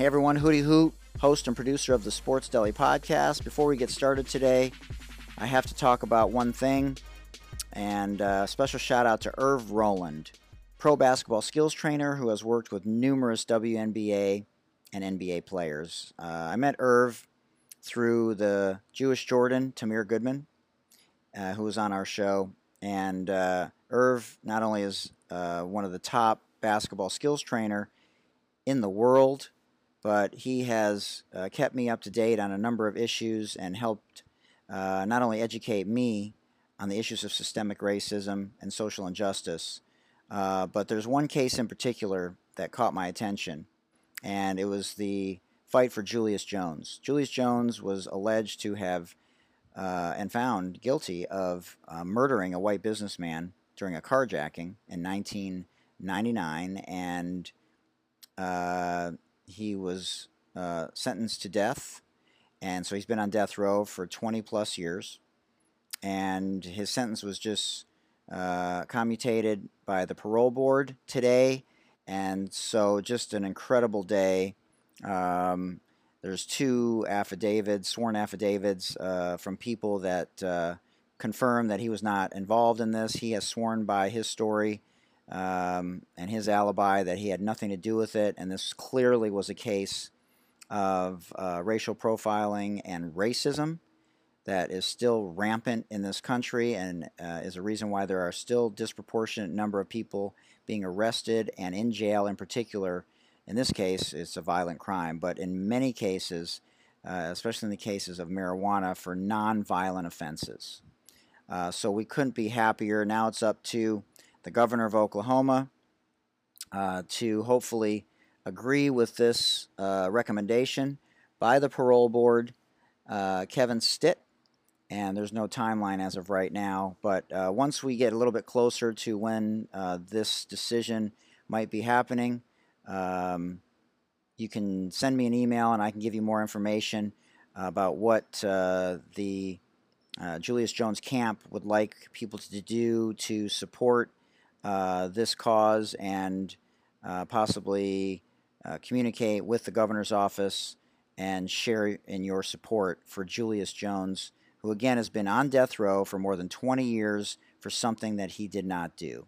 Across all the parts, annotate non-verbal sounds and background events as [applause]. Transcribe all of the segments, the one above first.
Hey everyone, Hootie Hoot, host and producer of the Sports Deli podcast. Before we get started today, I have to talk about one thing, and uh, special shout out to Irv Roland, pro basketball skills trainer who has worked with numerous WNBA and NBA players. Uh, I met Irv through the Jewish Jordan, Tamir Goodman, uh, who was on our show. And uh, Irv not only is uh, one of the top basketball skills trainer in the world, but he has uh, kept me up to date on a number of issues and helped uh, not only educate me on the issues of systemic racism and social injustice, uh, but there's one case in particular that caught my attention, and it was the fight for Julius Jones. Julius Jones was alleged to have uh, and found guilty of uh, murdering a white businessman during a carjacking in 1999, and uh, he was uh, sentenced to death. And so he's been on death row for 20 plus years. And his sentence was just uh, commutated by the parole board today. And so, just an incredible day. Um, there's two affidavits, sworn affidavits uh, from people that uh, confirm that he was not involved in this. He has sworn by his story um, and his alibi that he had nothing to do with it, and this clearly was a case of uh, racial profiling and racism that is still rampant in this country and uh, is a reason why there are still disproportionate number of people being arrested and in jail in particular in this case, it's a violent crime, but in many cases, uh, especially in the cases of marijuana, for non-violent offenses. Uh, so we couldn't be happier. Now it's up to the governor of Oklahoma uh, to hopefully agree with this uh, recommendation by the parole board, uh, Kevin Stitt. And there's no timeline as of right now. But uh, once we get a little bit closer to when this decision might be happening, um, you can send me an email and I can give you more information about what uh, the uh, Julius Jones camp would like people to do to support uh, this cause and uh, possibly uh, communicate with the governor's office and share in your support for Julius Jones, who again has been on death row for more than 20 years for something that he did not do.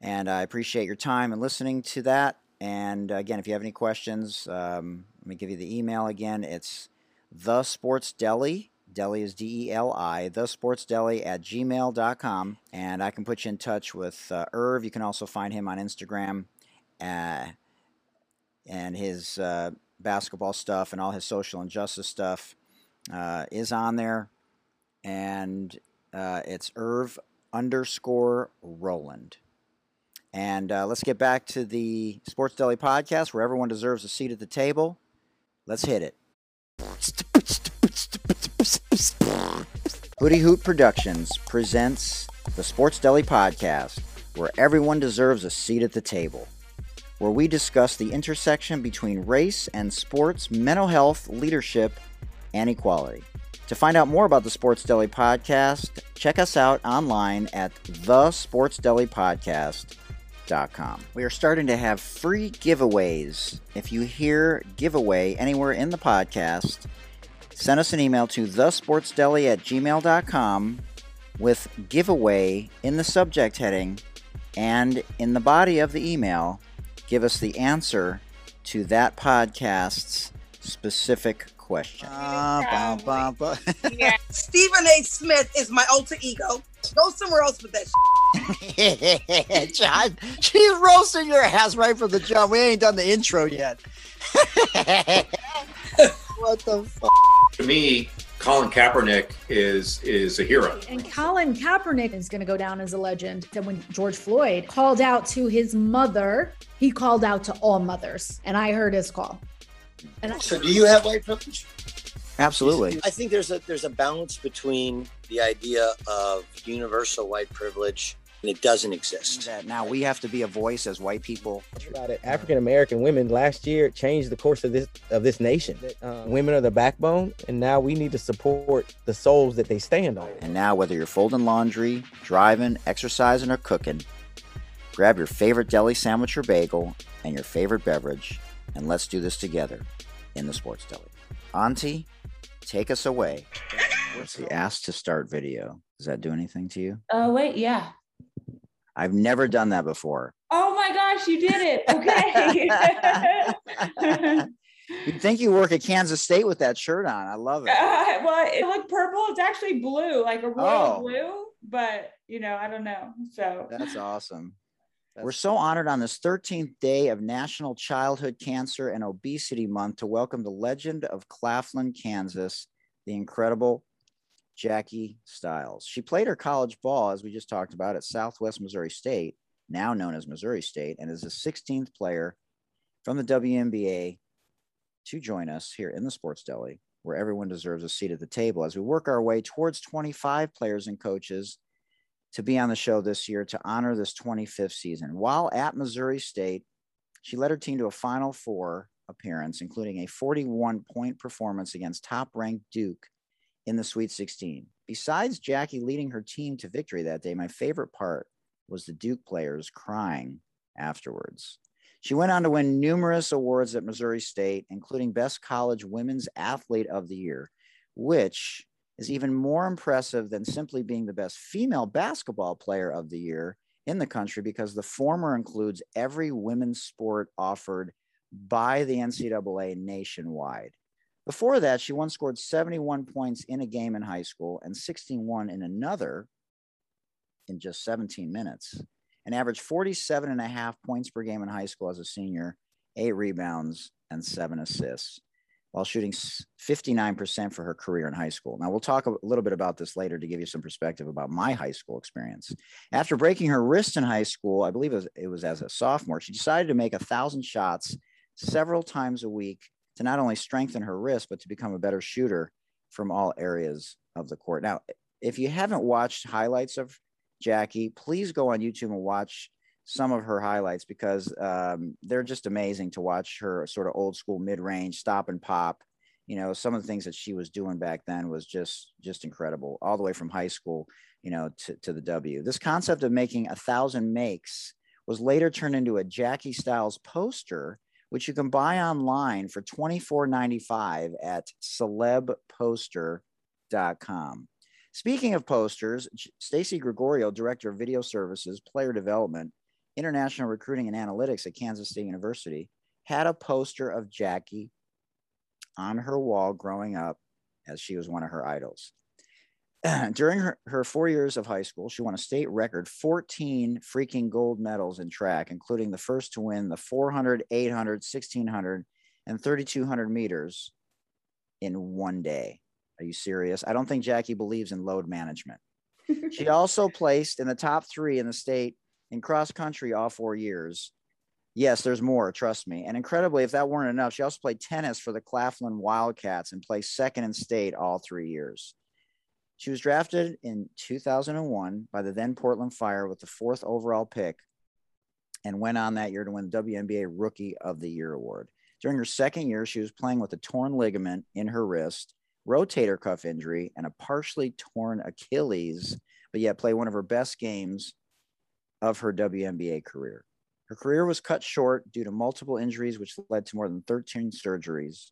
And I appreciate your time and listening to that. And again, if you have any questions, um, let me give you the email again. It's the Sports Deli. Deli is D E L I, the Sports Deli at gmail.com. And I can put you in touch with uh, Irv. You can also find him on Instagram uh, and his uh, basketball stuff and all his social injustice stuff uh, is on there. And uh, it's Irv underscore Roland. And uh, let's get back to the Sports Deli podcast where everyone deserves a seat at the table. Let's hit it. Hootie Hoot Productions presents the Sports Deli podcast where everyone deserves a seat at the table. Where we discuss the intersection between race and sports, mental health, leadership, and equality. To find out more about the Sports Deli podcast, check us out online at the Sports Deli Podcast we are starting to have free giveaways. If you hear giveaway anywhere in the podcast, send us an email to thesportsdeli at gmail.com with giveaway in the subject heading and in the body of the email, give us the answer to that podcast's specific question. Ah, yeah. [laughs] Stephen A. Smith is my alter ego. Go somewhere else with that. John, [laughs] she's roasting your ass right from the jump. We ain't done the intro yet. [laughs] what the fuck? To me, Colin Kaepernick is is a hero. And Colin Kaepernick is going to go down as a legend. That when George Floyd called out to his mother, he called out to all mothers, and I heard his call. And so, do you have white privilege? Absolutely. I think there's a there's a balance between the idea of universal white privilege and it doesn't exist. Now we have to be a voice as white people. About it, African American women last year changed the course of this of this nation. Um, women are the backbone, and now we need to support the souls that they stand on. And now, whether you're folding laundry, driving, exercising, or cooking, grab your favorite deli sandwich or bagel and your favorite beverage and let's do this together in the Sports Deli. Auntie, take us away. What's the ask to start video? Does that do anything to you? Oh, wait, yeah. I've never done that before. Oh my gosh, you did it. Okay. [laughs] [laughs] You'd think you work at Kansas State with that shirt on. I love it. Uh, well, it looked purple. It's actually blue, like a royal Oh. blue, but you know, I don't know. So That's awesome. We're so honored on this 13th day of National Childhood Cancer and Obesity Month to welcome the legend of Claflin, Kansas, the incredible Jackie Stiles. She played her college ball, as we just talked about, at Southwest Missouri State, now known as Missouri State, and is the 16th player from the WNBA to join us here in the Sports Deli, where everyone deserves a seat at the table as we work our way towards 25 players and coaches to be on the show this year to honor this 25th season. While at Missouri State, she led her team to a Final Four appearance, including a 41 point performance against top ranked Duke in the Sweet 16. Besides Jackie leading her team to victory that day, my favorite part was the Duke players crying afterwards. She went on to win numerous awards at Missouri State, including Best College Women's Athlete of the Year, which is even more impressive than simply being the best female basketball player of the year in the country because the former includes every women's sport offered by the NCAA nationwide. Before that, she once scored 71 points in a game in high school and 61 in another in just 17 minutes, and averaged 47 and a half points per game in high school as a senior, eight rebounds, and seven assists while shooting 59% for her career in high school. Now, we'll talk a little bit about this later to give you some perspective about my high school experience. After breaking her wrist in high school, I believe it was, it was as a sophomore, she decided to make a thousand shots several times a week to not only strengthen her wrist, but to become a better shooter from all areas of the court. Now, if you haven't watched highlights of Jackie, please go on YouTube and watch some of her highlights because um, they're just amazing to watch her sort of old school mid range stop and pop. You know, some of the things that she was doing back then was just just incredible, all the way from high school, you know, to, to the W. This concept of making a thousand makes was later turned into a Jackie Stiles poster, which you can buy online for $24.95 at celebposter.com. Speaking of posters, Stacy Gregorio, Director of Video Services, Player Development, International Recruiting and Analytics at Kansas State University, had a poster of Jackie on her wall growing up as she was one of her idols. [clears throat] During her, her four years of high school, she won a state record 14 freaking gold medals in track, including the first to win the 400, 800, 1600, and 3200 meters in one day. Are you serious? I don't think Jackie believes in load management. She [laughs] also placed in the top three in the state in cross country all four years. Yes, there's more, trust me. And incredibly, if that weren't enough, she also played tennis for the Claflin Wildcats and placed second in state all three years. She was drafted in 2001 by the then Portland Fire with the fourth overall pick and went on that year to win the WNBA Rookie of the Year award. During her second year, she was playing with a torn ligament in her wrist, rotator cuff injury, and a partially torn Achilles, but yet played one of her best games of her WNBA career. Her career was cut short due to multiple injuries, which led to more than 13 surgeries.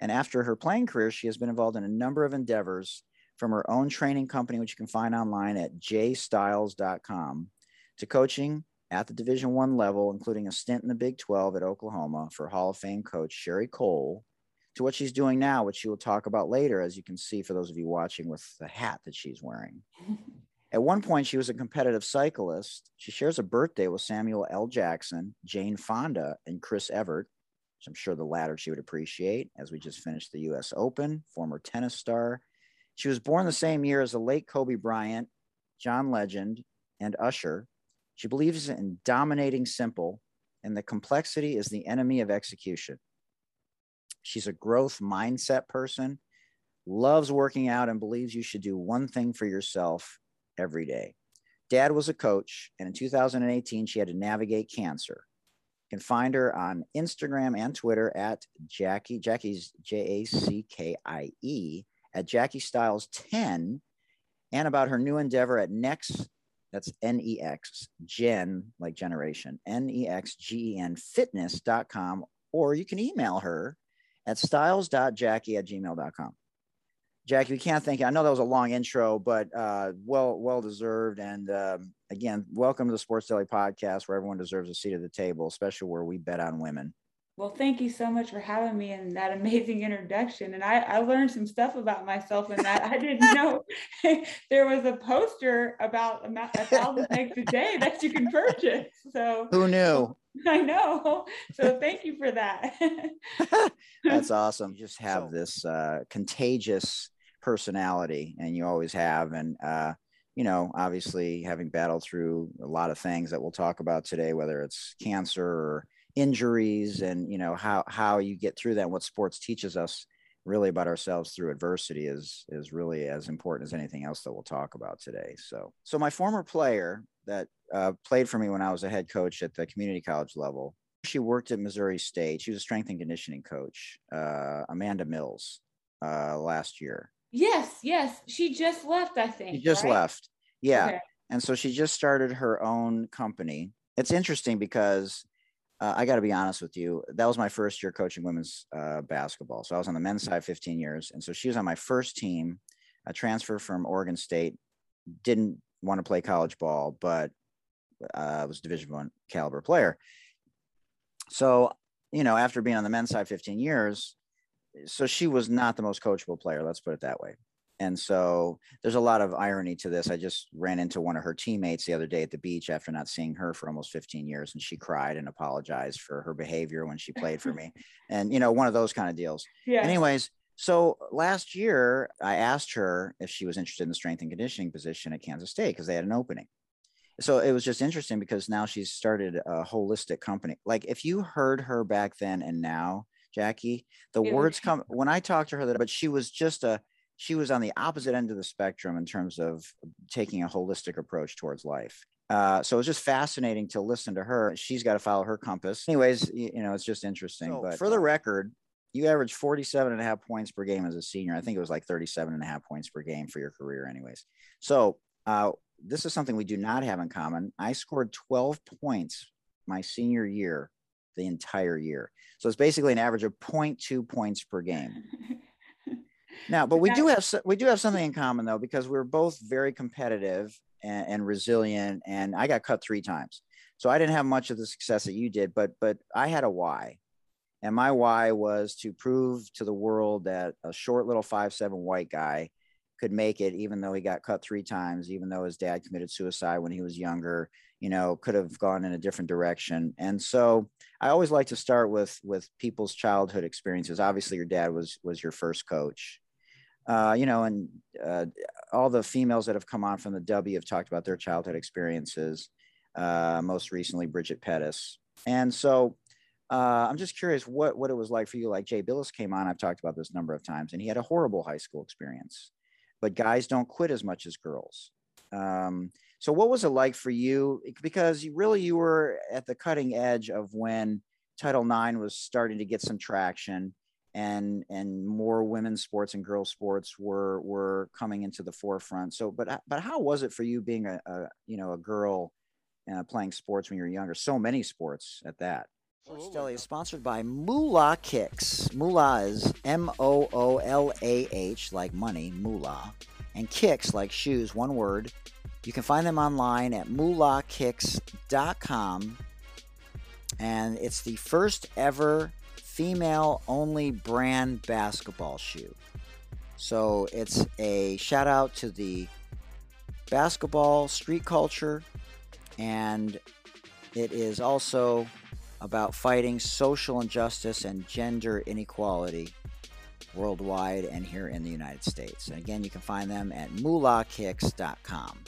And after her playing career, she has been involved in a number of endeavors from her own training company, which you can find online at jstyles.com, to coaching at the Division One level, including a stint in the Big 12 at Oklahoma for Hall of Fame coach Sherri Coale, to what she's doing now, which she will talk about later, as you can see for those of you watching with the hat that she's wearing. [laughs] At one point, she was a competitive cyclist. She shares a birthday with Samuel L. Jackson, Jane Fonda, and Chris Evert, which I'm sure the latter she would appreciate, as we just finished the U.S. Open, former tennis star. She was born the same year as the late Kobe Bryant, John Legend, and Usher. She believes in dominating simple, and the complexity is the enemy of execution. She's a growth mindset person, loves working out, and believes you should do one thing for yourself every day. Dad was a coach, and in 2018, she had to navigate cancer. You can find her on Instagram and Twitter at Jackie. Jackie's J A C K I E at Jackie Stiles 10, and about her new endeavor at Next. That's N E X Gen, like generation, N E X G E N fitness.com or you can email her at styles.jackie at gmail.com. Jackie, we can't thank you. I know that was a long intro, but uh, well, well deserved. And um, again, welcome to the Sports Deli podcast, where everyone deserves a seat at the table, especially where we bet on women. Well, thank you so much for having me and that amazing [laughs] introduction. And I, I learned some stuff about myself in that. I didn't [laughs] know [laughs] there was a poster about a thousand eggs a day that you can purchase. So who knew? I know. So thank you for that. That's awesome. You just have this uh, contagious personality, and you always have. And uh, you know, obviously, having battled through a lot of things that we'll talk about today, whether it's cancer or injuries and you know how how you get through that and what sports teaches us really about ourselves through adversity is is really as important as anything else that we'll talk about today. So so my former player that uh, played for me when i was a head coach at the community college level she worked at missouri state. She was a strength and conditioning coach uh, amanda mills uh, last year. Yes yes. She just left i think she just right? left. Yeah. Okay. and so she just started her own company. It's interesting because uh, I got to be honest with you. That was my first year coaching women's uh, basketball. So I was on the men's side 15 years. And so she was on my first team, a transfer from Oregon State, didn't want to play college ball, but uh, was division one caliber player. So, you know, after being on the men's side 15 years, so she was not the most coachable player. Let's put it that way. And so there's a lot of irony to this. I just ran into one of her teammates the other day at the beach after not seeing her for almost 15 years, and she cried and apologized for her behavior when she played for me. [laughs] And, you know, one of those kind of deals. Yeah. Anyways, so last year I asked her if she was interested in the strength and conditioning position at Kansas State because they had an opening. So it was just interesting because now she's started a holistic company. Like if you heard her back then and now, Jackie, the it words come when I talked to her that, but she was just a she was on the opposite end of the spectrum in terms of taking a holistic approach towards life. Uh, so it's just fascinating to listen to her. She's got to follow her compass. Anyways, you, you know, it's just interesting. So but for the uh record, you averaged 47 and a half points per game as a senior. I think it was like 37 and a half points per game for your career, anyways. So uh, this is something we do not have in common. I scored 12 points my senior year, the entire year. So it's basically an average of 0.2 points per game. [laughs] Now, but we do have we do have something [laughs] in common though because we're both very competitive and, and, resilient. And I got cut three times, so I didn't have much of the success that you did. But but I had a why, and my why was to prove to the world that a short little five seven white guy could make it, even though he got cut three times, even though his dad committed suicide when he was younger. You know, could have gone in a different direction. And so I always like to start with with people's childhood experiences. Obviously, your dad was was your first coach uh, you know, and uh, all the females that have come on from the W have talked about their childhood experiences. Uh, most recently, Bridget Pettis, and so uh, I'm just curious what what it was like for you. Like Jay Bilas came on, I've talked about this a number of times, and he had a horrible high school experience. But guys don't quit as much as girls. Um, so what was it like for you? Because you, really you were at the cutting edge of when Title IX was starting to get some traction and and more women's sports and girls sports were were coming into the forefront so but but how was it for you being a, a you know a girl uh, playing sports when you were younger so many sports at that Sports Deli is sponsored by Moolah Kicks. Moolah is M O O L A H, like money, moolah, and kicks, like shoes, one word. You can find them online at moolahkicks.com. And it's the first ever female only brand basketball shoe. So it's a shout out to the basketball street culture, and it is also about fighting social injustice and gender inequality worldwide and here in the United States. And again, you can find them at moolahkicks.com.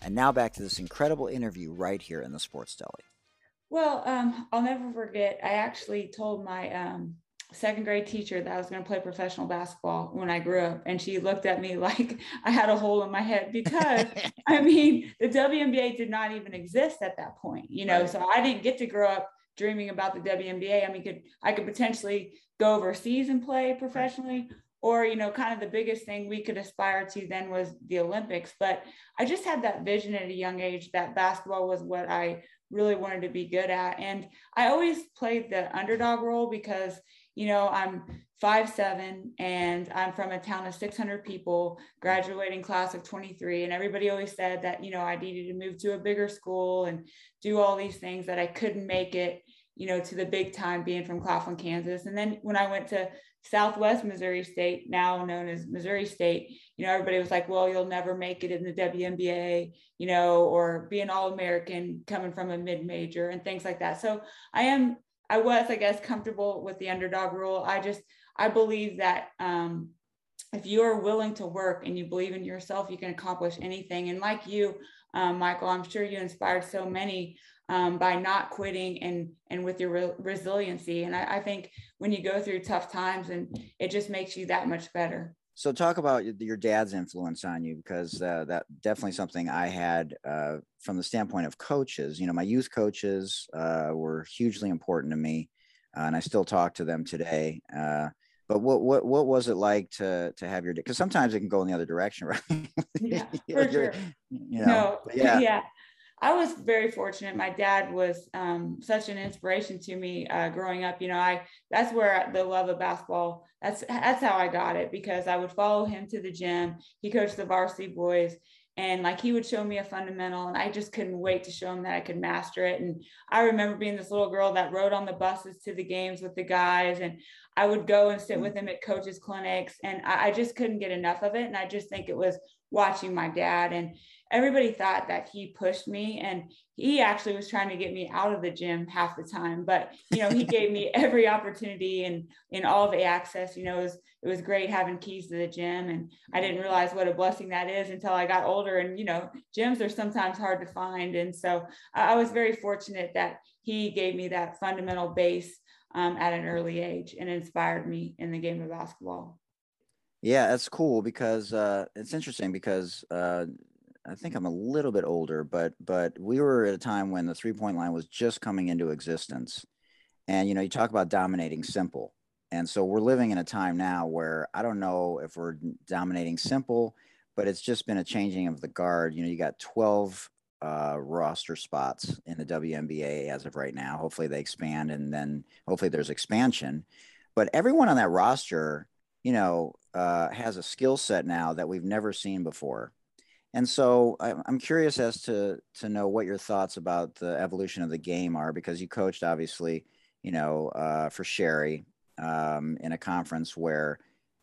And now back to this incredible interview right here in the Sports Deli. Well, um, I'll never forget. I actually told my um, second grade teacher that I was going to play professional basketball when I grew up. And she looked at me [laughs] like I had a hole in my head because [laughs] I mean, the WNBA did not even exist at that point, you know, right. so I didn't get to grow up dreaming about the WNBA. I mean, could I could potentially go overseas and play professionally or you know kind of the biggest thing we could aspire to then was the olympics but i just had that vision at a young age that basketball was what i really wanted to be good at. And I always played the underdog role because, you know, I'm five seven and I'm from a town of 600 people, graduating class of 23. And everybody always said that, you know, I needed to move to a bigger school and do all these things that I couldn't make it, you know, to the big time being from Claflin, Kansas. And then when I went to Southwest Missouri State, now known as Missouri State, you know, everybody was like, well, you'll never make it in the WNBA, you know, or be an All American coming from a mid major and things like that. So I am, I was, I guess, comfortable with the underdog rule. I just, I believe that um, if you are willing to work and you believe in yourself, you can accomplish anything. And like you, um, Michael, I'm sure you inspired so many um, by not quitting and and with your re- resiliency. And I, I think when you go through tough times, and it just makes you that much better. So talk about your dad's influence on you because uh, that definitely something I had uh, from the standpoint of coaches. You know, my youth coaches uh, were hugely important to me, uh, and I still talk to them today. Uh, but what what what was it like to to have your dad? because sometimes it can go in the other direction, [laughs] right? Yeah, [laughs] for sure. You know, no, yeah. [laughs] yeah. I was very fortunate. My dad was um, such an inspiration to me uh, growing up. You know, I that's where the love of basketball. That's that's how I got it because I would follow him to the gym. He coached the varsity boys, and like he would show me a fundamental, and I just couldn't wait to show him that I could master it. And I remember being this little girl that rode on the buses to the games with the guys, and I would go and sit with him at coaches clinics, and I, I just couldn't get enough of it. And I just think it was watching my dad and everybody thought that he pushed me and he actually was trying to get me out of the gym half the time but you know he [laughs] gave me every opportunity and in all the access you know it was, it was great having keys to the gym and i didn't realize what a blessing that is until i got older and you know gyms are sometimes hard to find and so i was very fortunate that he gave me that fundamental base um, at an early age and inspired me in the game of basketball. Yeah, that's cool because uh, it's interesting because uh, I think I'm a little bit older, but but we were at a time when the three point line was just coming into existence, and you know you talk about dominating simple, and so we're living in a time now where I don't know if we're dominating simple, but it's just been a changing of the guard. You know, you got 12 uh, roster spots in the WNBA as of right now. Hopefully they expand, and then hopefully there's expansion. But everyone on that roster, you know, uh, has a skill set now that we've never seen before and so I'm curious as to to know what your thoughts about the evolution of the game are, because you coached obviously, you know, uh, for Sherri um, in a conference where,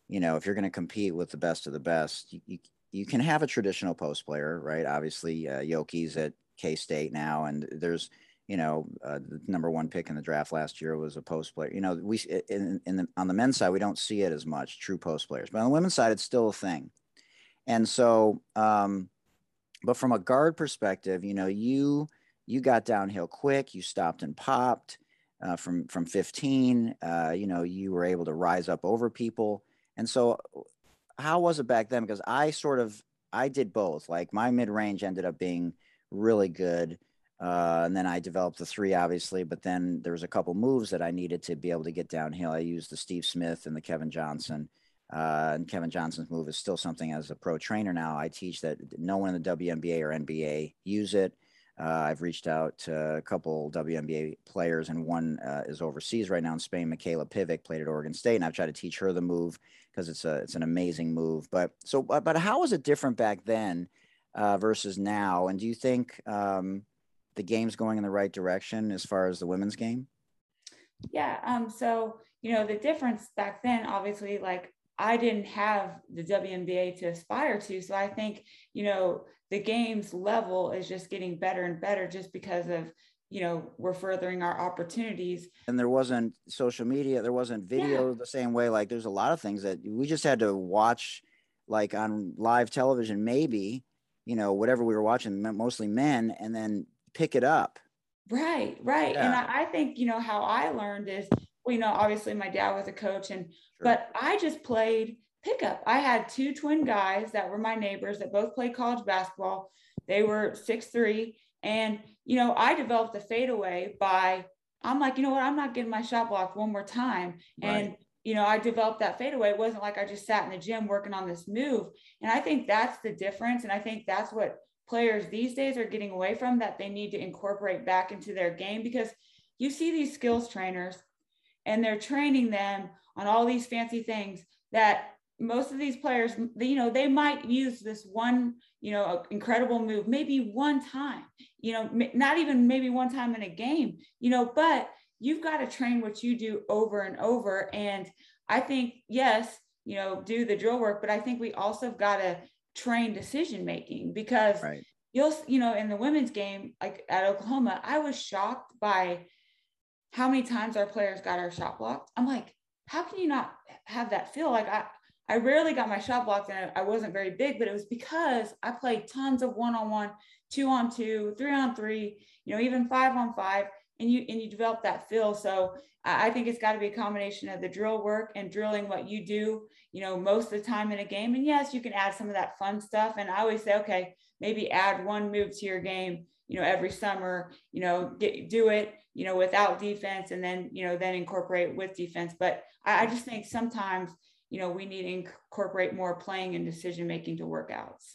you know, if you're going to compete with the best of the best, you, you, you can have a traditional post player, right? Obviously, uh, Yoki's at K State now, and there's you know, uh, the number one pick in the draft last year was a post player. You know, we in, in the, on the men's side we don't see it as much, true post players, but on the women's side it's still a thing. And so, um, but from a guard perspective, you know, you you got downhill quick. You stopped and popped uh, from from 15. Uh, you know, you were able to rise up over people. And so, how was it back then? Because I sort of I did both. Like my mid range ended up being really good. Uh, and then I developed the three, obviously, but then there was a couple moves that I needed to be able to get downhill. I used the Steve Smith and the Kevin Johnson. Uh, and Kevin Johnson's move is still something as a pro trainer now. I teach that no one in the WNBA or NBA use it. Uh, I've reached out to a couple WNBA players, and one uh, is overseas right now in Spain. Mikayla Pivec played at Oregon State, and I've tried to teach her the move because it's a it's an amazing move. But so, but, but how was it different back then uh, versus now? And do you think um, the game's going in the right direction as far as the women's game? Yeah. Um. So you know the difference back then, obviously, like I didn't have the WNBA to aspire to. So I think, you know, the game's level is just getting better and better just because of, you know, we're furthering our opportunities. And there wasn't social media, there wasn't video yeah. the same way. Like there's a lot of things that we just had to watch like on live television, maybe, you know, whatever we were watching, mostly men, and then pick it up. Right, right. Yeah. And I, I think, you know, how I learned is you know, obviously my dad was a coach and sure. but I just played pickup. I had two twin guys that were my neighbors that both played college basketball. They were six three, and you know, I developed a fadeaway by I'm like, you know what, I'm not getting my shot blocked one more time. Right. And you know, I developed that fadeaway. It wasn't like I just sat in the gym working on this move. And I think that's the difference. And I think that's what players these days are getting away from that they need to incorporate back into their game because you see these skills trainers and they're training them on all these fancy things that most of these players you know they might use this one you know incredible move maybe one time you know not even maybe one time in a game you know but you've got to train what you do over and over and i think yes you know do the drill work but i think we also have got to train decision making because right. you'll you know in the women's game like at oklahoma i was shocked by how many times our players got our shot blocked i'm like how can you not have that feel like i I rarely got my shot blocked and I wasn't very big, but it was because I played tons of one on one, two on two, three on three, you know, even five on five, and you and you develop that feel. So I think it's got to be a combination of the drill work and drilling what you do, you know, most of the time in a game. And yes, you can add some of that fun stuff. And I always say, okay, maybe add one move to your game, you know, every summer, you know, get do it, you know, without defense, and then you know, then incorporate with defense. But I, I just think sometimes you know, we need to incorporate more playing and decision making to workouts.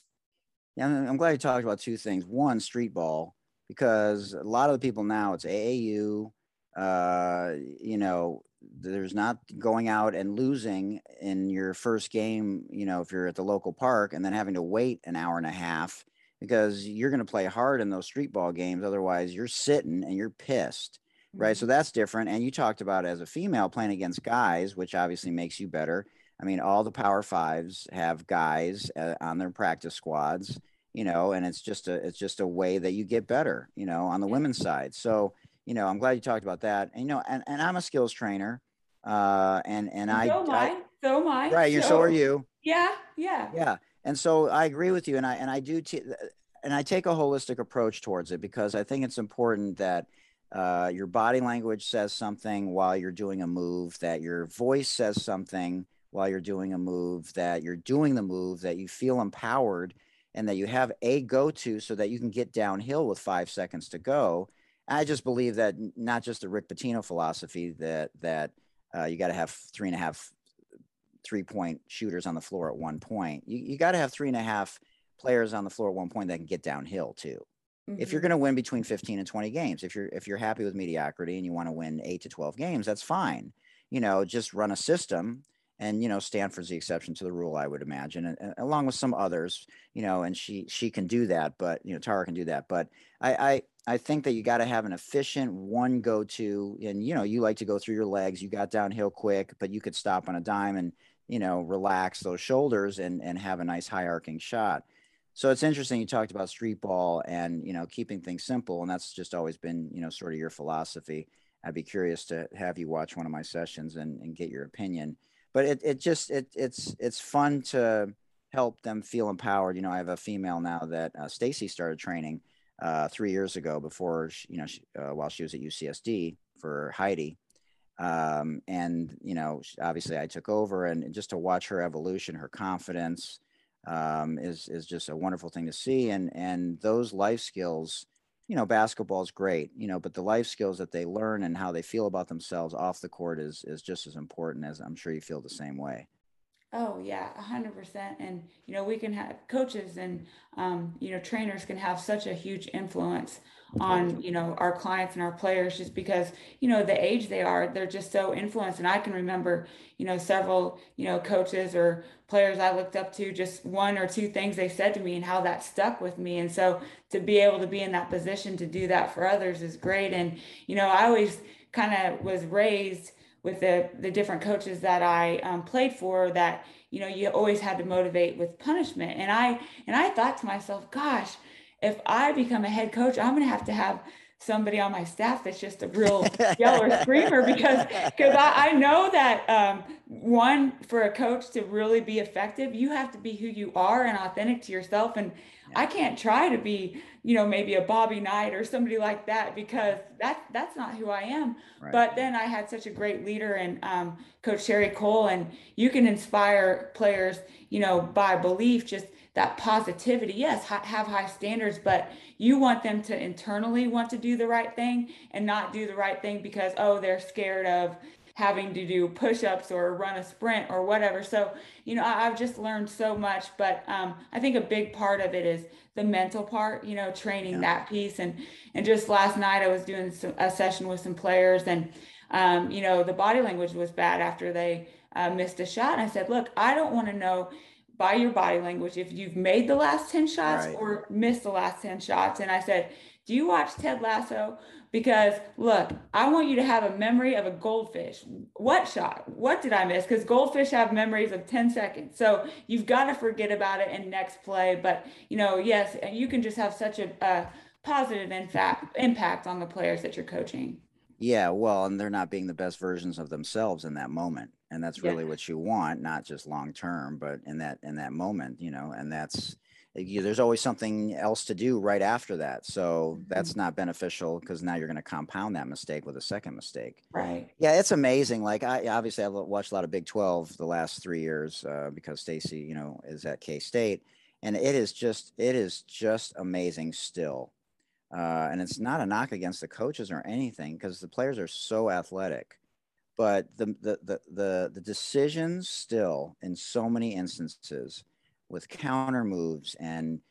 Yeah, I'm glad you talked about two things. One, street ball, because a lot of the people now it's AAU. Uh, you know, there's not going out and losing in your first game. You know, if you're at the local park and then having to wait an hour and a half because you're going to play hard in those street ball games. Otherwise, you're sitting and you're pissed right? So mm-hmm. that's different. And you talked about as a female playing against guys, which obviously makes you better. I mean, all the Power Fives have guys uh, on their practice squads, you know, and it's just a it's just a way that you get better, you know, on the women's side. So, you know, I'm glad you talked about that. And you know, and, and I'm a skills trainer, uh, and and I so am I, so am I. Right, you so, so are you. Yeah, yeah, yeah. And so I agree with you, and I and I do, t- and I take a holistic approach towards it because I think it's important that uh, your body language says something while you're doing a move, that your voice says something while you're doing a move, that you're doing the move, that you feel empowered, and that you have a go to so that you can get downhill with five seconds to go. I just believe that not just the Rick Pitino philosophy that that uh, you got to have three and a half three point shooters on the floor at one point. You, you got to have three and a half players on the floor at one point that can get downhill too. Mm-hmm. If you're mm-hmm. going to win between 15 and 20 games, if you're if you're happy with mediocrity and you want to win 8 to 12 games, that's fine. You know, just run a system and you know Stanford's the exception to the rule, I would imagine, and, and, along with some others, you know, and she she can do that, but you know Tara can do that, but I I, I think that you got to have an efficient one go to, and you know you like to go through your legs, you got downhill quick, but you could stop on a dime and you know relax those shoulders and and have a nice high arcing shot. So it's interesting you talked about street ball and you know keeping things simple, and that's just always been you know sort of your philosophy. I'd be curious to have you watch one of my sessions and, and get your opinion but it, it just it it's it's fun to help them feel empowered you know i have a female now that uh, stacy started training uh, three years ago before she, you know she, uh, while she was at ucsd for heidi um, and you know obviously i took over and just to watch her evolution her confidence um, is is just a wonderful thing to see and and those life skills you know, basketball is great, you know, but the life skills that they learn and how they feel about themselves off the court is is just as important as I'm sure you feel the same way. Oh yeah, a hundred percent. And you know, we can have coaches and um, you know trainers can have such a huge influence on you know our clients and our players just because you know the age they are they're just so influenced and i can remember you know several you know coaches or players i looked up to just one or two things they said to me and how that stuck with me and so to be able to be in that position to do that for others is great and you know i always kind of was raised with the the different coaches that I um, played for that you know you always had to motivate with punishment. And I and I thought to myself gosh if I become a head coach I'm going to have to have somebody on my staff that's just a real [laughs] yeller screamer because because I, I know that um, one for a coach to really be effective you have to be who you are and authentic to yourself and I can't try to be, you know, maybe a Bobby Knight or somebody like that because that that's not who I am. Right. But then I had such a great leader and um, Coach sherri coale and you can inspire players, you know, by belief, just that positivity. Yes, ha- have high standards, but you want them to internally want to do the right thing and not do the right thing because oh they're scared of having to do push-ups or run a sprint or whatever. So, you know, I, have just learned so much, but um, I think a big part of it is the mental part, you know, training yeah. that piece. And, and just last night I was doing some, a session with some players and, um, you know, the body language was bad after they uh, missed a shot. And I said, look, I don't want to know by your body language if you've made the last 10 shots right. or missed the last 10 shots. And I said, do you watch Ted Lasso? Because look, I want you to have a memory of a goldfish. What shot? What did I miss? Because goldfish have memories of 10 seconds. So you've got to forget about it in next play. But, you know, yes, you can just have such a, a positive impact, impact on the players that you're coaching. Yeah, well, and they're not being the best versions of themselves in that moment, and that's really yeah. what you want, not just long term, but in that in that moment, you know, and that's you, there's always something else to do right after that. So mm-hmm. that's not beneficial because now you're going to compound that mistake with a second mistake. Right. Yeah, it's amazing. Like I obviously I've watched a lot of Big 12 the last three years uh, because Stacy, you know, is at K State, and it is just it is just amazing still. Uh, and it's not a knock against the coaches or anything because the players are so athletic but the, the the the the decisions still in so many instances with counter moves and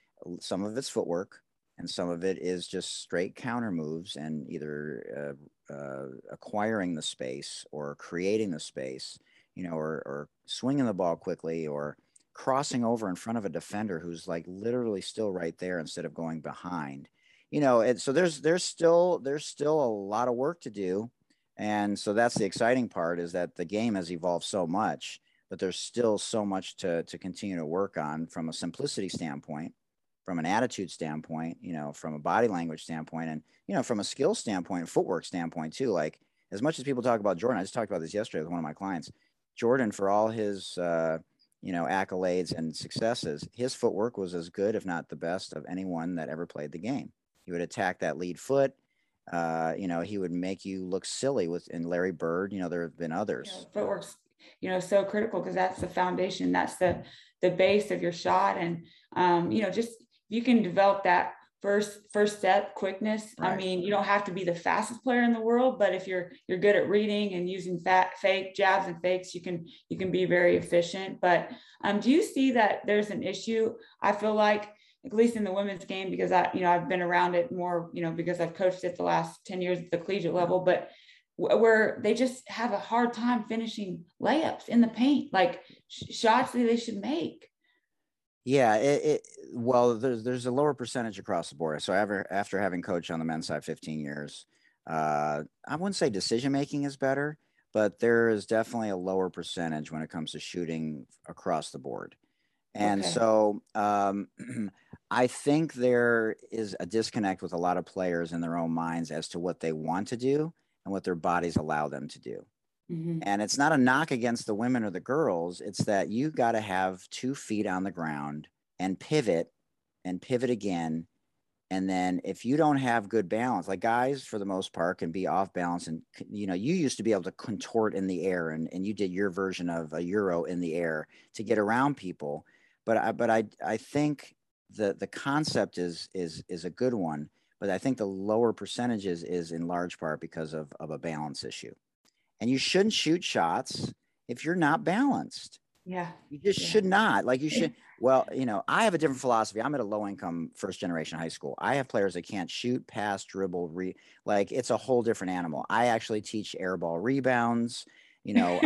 some of it's footwork and some of it is just straight counter moves and either uh, uh, acquiring the space or creating the space you know or, or swinging the ball quickly or crossing over in front of a defender who's like literally still right there instead of going behind. You know and so there's there's still there's still a lot of work to do and so that's the exciting part is that the game has evolved so much but there's still so much to, to continue to work on from a simplicity standpoint, from an attitude standpoint, you know, from a body language standpoint, and, you know, from a skill standpoint, footwork standpoint too. Like as much as people talk about Jordan, I just talked about this yesterday with one of my clients, Jordan, for all his, uh, you know, accolades and successes, his footwork was as good, if not the best of anyone that ever played the game. He would attack that lead foot. Uh, you know, he would make you look silly with in Larry Bird. You know, there have been others. Yeah, footwork's you know so critical because that's the foundation that's the the base of your shot and um, you know just you can develop that first first step quickness right. i mean you don't have to be the fastest player in the world but if you're you're good at reading and using fat fake jabs and fakes you can you can be very efficient but um, do you see that there's an issue i feel like at least in the women's game because i you know i've been around it more you know because i've coached it the last 10 years at the collegiate level but where they just have a hard time finishing layups in the paint, like sh- shots that they should make. Yeah, it, it, well, there's there's a lower percentage across the board. So after after having coached on the men's side 15 years, uh, I wouldn't say decision making is better, but there is definitely a lower percentage when it comes to shooting across the board. And okay. so um, [clears throat] I think there is a disconnect with a lot of players in their own minds as to what they want to do and what their bodies allow them to do. Mm-hmm. And it's not a knock against the women or the girls. It's that you got to have two feet on the ground and pivot and pivot again. And then if you don't have good balance, like guys for the most part can be off balance. And, you know, you used to be able to contort in the air and, and you did your version of a Euro in the air to get around people. But I, but I, I think the, the concept is, is, is a good one but I think the lower percentages is in large part because of, of a balance issue. And you shouldn't shoot shots if you're not balanced. Yeah. You just yeah. should not. Like you [laughs] should. Well, you know, I have a different philosophy. I'm at a low income first generation high school. I have players that can't shoot, pass, dribble, re like it's a whole different animal. I actually teach airball rebounds. You know,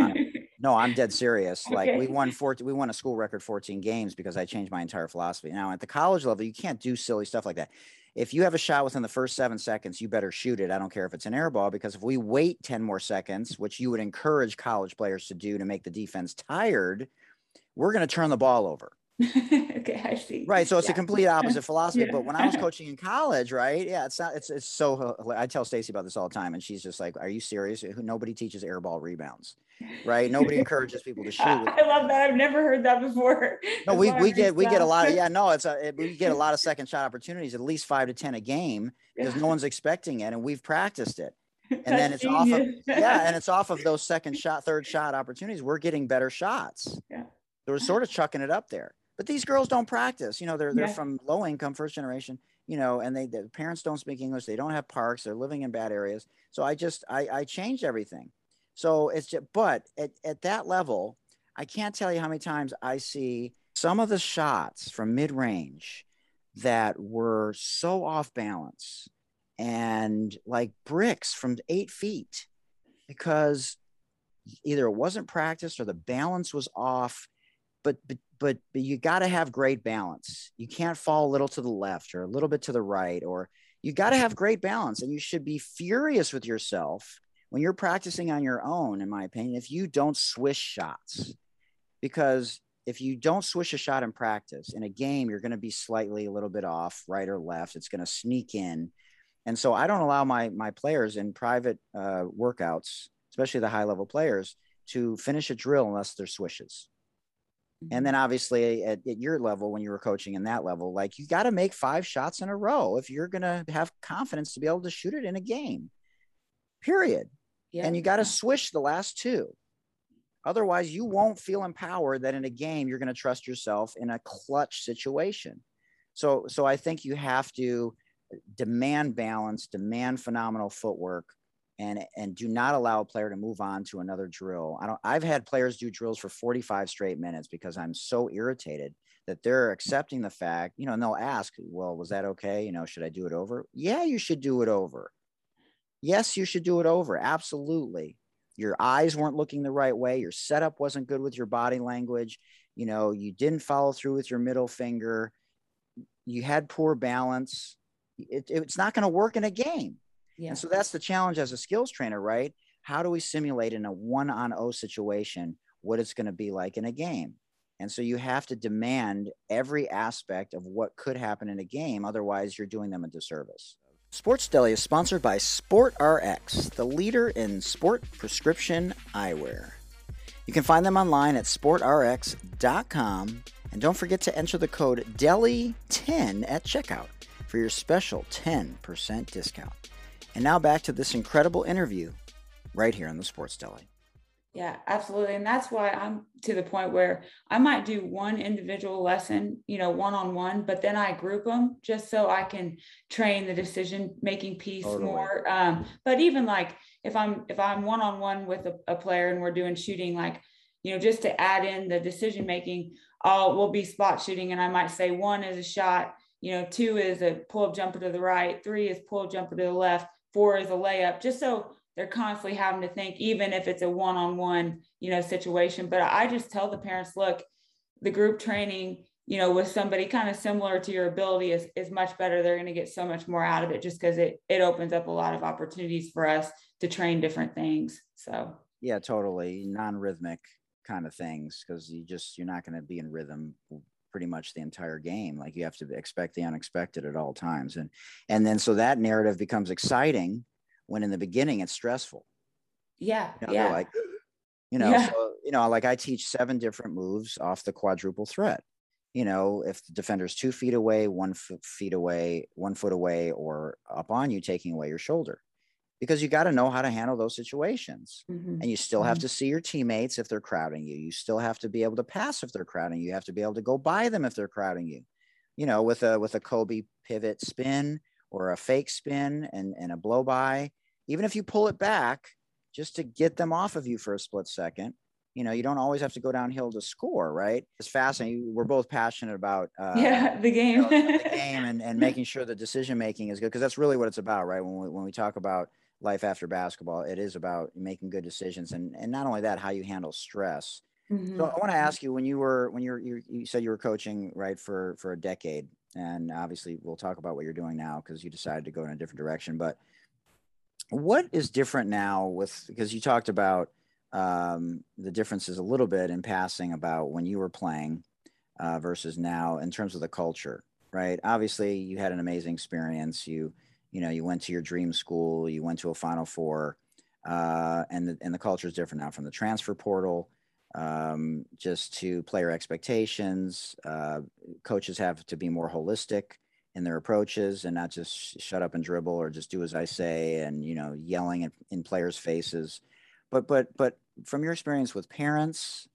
no, I'm dead serious. Okay. Like we won 14, we won a school record 14 games because I changed my entire philosophy. Now at the college level, you can't do silly stuff like that if you have a shot within the first seven seconds, you better shoot it. I don't care if it's an air ball, because if we wait 10 more seconds, which you would encourage college players to do to make the defense tired, we're going to turn the ball over. [laughs] okay, I see. Right, so it's yeah. a complete opposite [laughs] philosophy. Yeah. But when I was coaching in college, right? Yeah, it's not. It's it's so. I tell Stacy about this all the time, and she's just like, "Are you serious? Nobody teaches airball rebounds, right? Nobody [laughs] encourages people to shoot." I love that. I've never heard that before. No, we, we get we get a lot of yeah. No, it's a, it, we get a lot of second shot opportunities, at least five to ten a game, because no one's expecting it, and we've practiced it. And then it's off of yeah, and it's off of those second shot, third shot opportunities. We're getting better shots. Yeah. So we're sort of chucking it up there but these girls don't practice you know they're they're yeah. from low income first generation you know and they the parents don't speak english they don't have parks they're living in bad areas so i just i i changed everything So it's just, but at, at that level, I can't tell you how many times I see some of the shots from mid range that were so off balance and like bricks from eight feet because either it wasn't practiced or the balance was off. But but but, but you got to have great balance. You can't fall a little to the left or a little bit to the right, or you got to have great balance. And you should be furious with yourself when you're practicing on your own, in my opinion, if you don't swish shots, because if you don't swish a shot in practice in a game, you're going to be slightly a little bit off, right or left. It's going to sneak in, and so I don't allow my my players in private uh, workouts, especially the high level players, to finish a drill unless they're swishes. And then mm-hmm. obviously at, at, your level, when you were coaching in that level, like you got to make five shots in a row if you're going to have confidence to be able to shoot it in a game, period. Yeah. And you got to swish the last two. Otherwise, you won't feel empowered that in a game you're going to trust yourself in a clutch situation. So, so I think you have to demand balance, demand phenomenal footwork, and and do not allow a player to move on to another drill. I don't I've had players do drills for 45 straight minutes because I'm so irritated that they're mm. accepting the fact, you know, and they'll ask, well, was that okay? You know, should I do it over? Yeah, you should do it over. Yes, you should do it over. Absolutely. Your eyes weren't looking the right way. Your setup wasn't good with your body language. You know, you didn't follow through with your middle finger. You had poor balance. It, it's not going to work in a game. Yeah. And so that's the challenge as a skills trainer, right? How do we simulate in a one on O situation what it's going to be like in a game? And so you have to demand every aspect of what could happen in a game. Otherwise, you're doing them a disservice. Sports Deli is sponsored by Sport RX, the leader in sport prescription eyewear. You can find them online at sportrx.com. And don't forget to enter the code DELI10 at checkout for your special 10% discount. And now back to this incredible interview right here on the Sports Deli. Yeah, absolutely. And that's why I'm to the point where I might do one individual lesson, you know, one on one, but then I group them just so I can train the decision making piece totally. more. Um, but even like if I'm if I'm one on one with a, a player and we're doing shooting, like, you know, just to add in the decision making, I'll we'll be spot shooting and I might say one is a shot, you know, two is a pull up jumper to the right, three is pull up jumper to the left, four is a layup, just so they're constantly having to think, even if it's a one-on-one, you know, situation. But I just tell the parents, look, the group training, you know, with somebody kind of similar to your ability is, is much better. They're going to get so much more out of it just because it it opens up a lot of opportunities for us to train different things. So yeah, totally non-rhythmic kind of things because you just you're not going to be in rhythm pretty much the entire game like you have to expect the unexpected at all times and and then so that narrative becomes exciting when in the beginning it's stressful. Yeah you know, yeah. like [gasps] you know yeah. so, you know like i teach seven different moves off the quadruple threat. You know if the defender's two feet away one foot feet away one foot away or up on you taking away your shoulder because you got to know how to handle those situations. Mm-hmm. And you still have mm-hmm. to see your teammates if they're crowding you. You still have to be able to pass if they're crowding you. You have to be able to go by them if they're crowding you. You know, with a with a Kobe pivot spin or a fake spin and, and a blow by, even if you pull it back just to get them off of you for a split second, you know, you don't always have to go downhill to score, right? It's fascinating. We're both passionate about uh, yeah the game, you know, the game, and, and [laughs] making sure the decision making is good because that's really what it's about, right? When we when we talk about life after basketball. It is about making good decisions, and and not only that, how you handle stress. Mm-hmm. So I want to ask you when you were when you're you, you said you were coaching right for for a decade, and obviously we'll talk about what you're doing now because you decided to go in a different direction. But what is different now with because you talked about um, the differences a little bit in passing about when you were playing uh, versus now in terms of the culture, right? Obviously, you had an amazing experience. You you know you went to your dream school you went to a final four uh, and the, and the culture is different now from the transfer portal um, just to player expectations uh, coaches have to be more holistic in their approaches and not just shut up and dribble or just do as i say and you know yelling in, in players faces. But but but from your experience with parents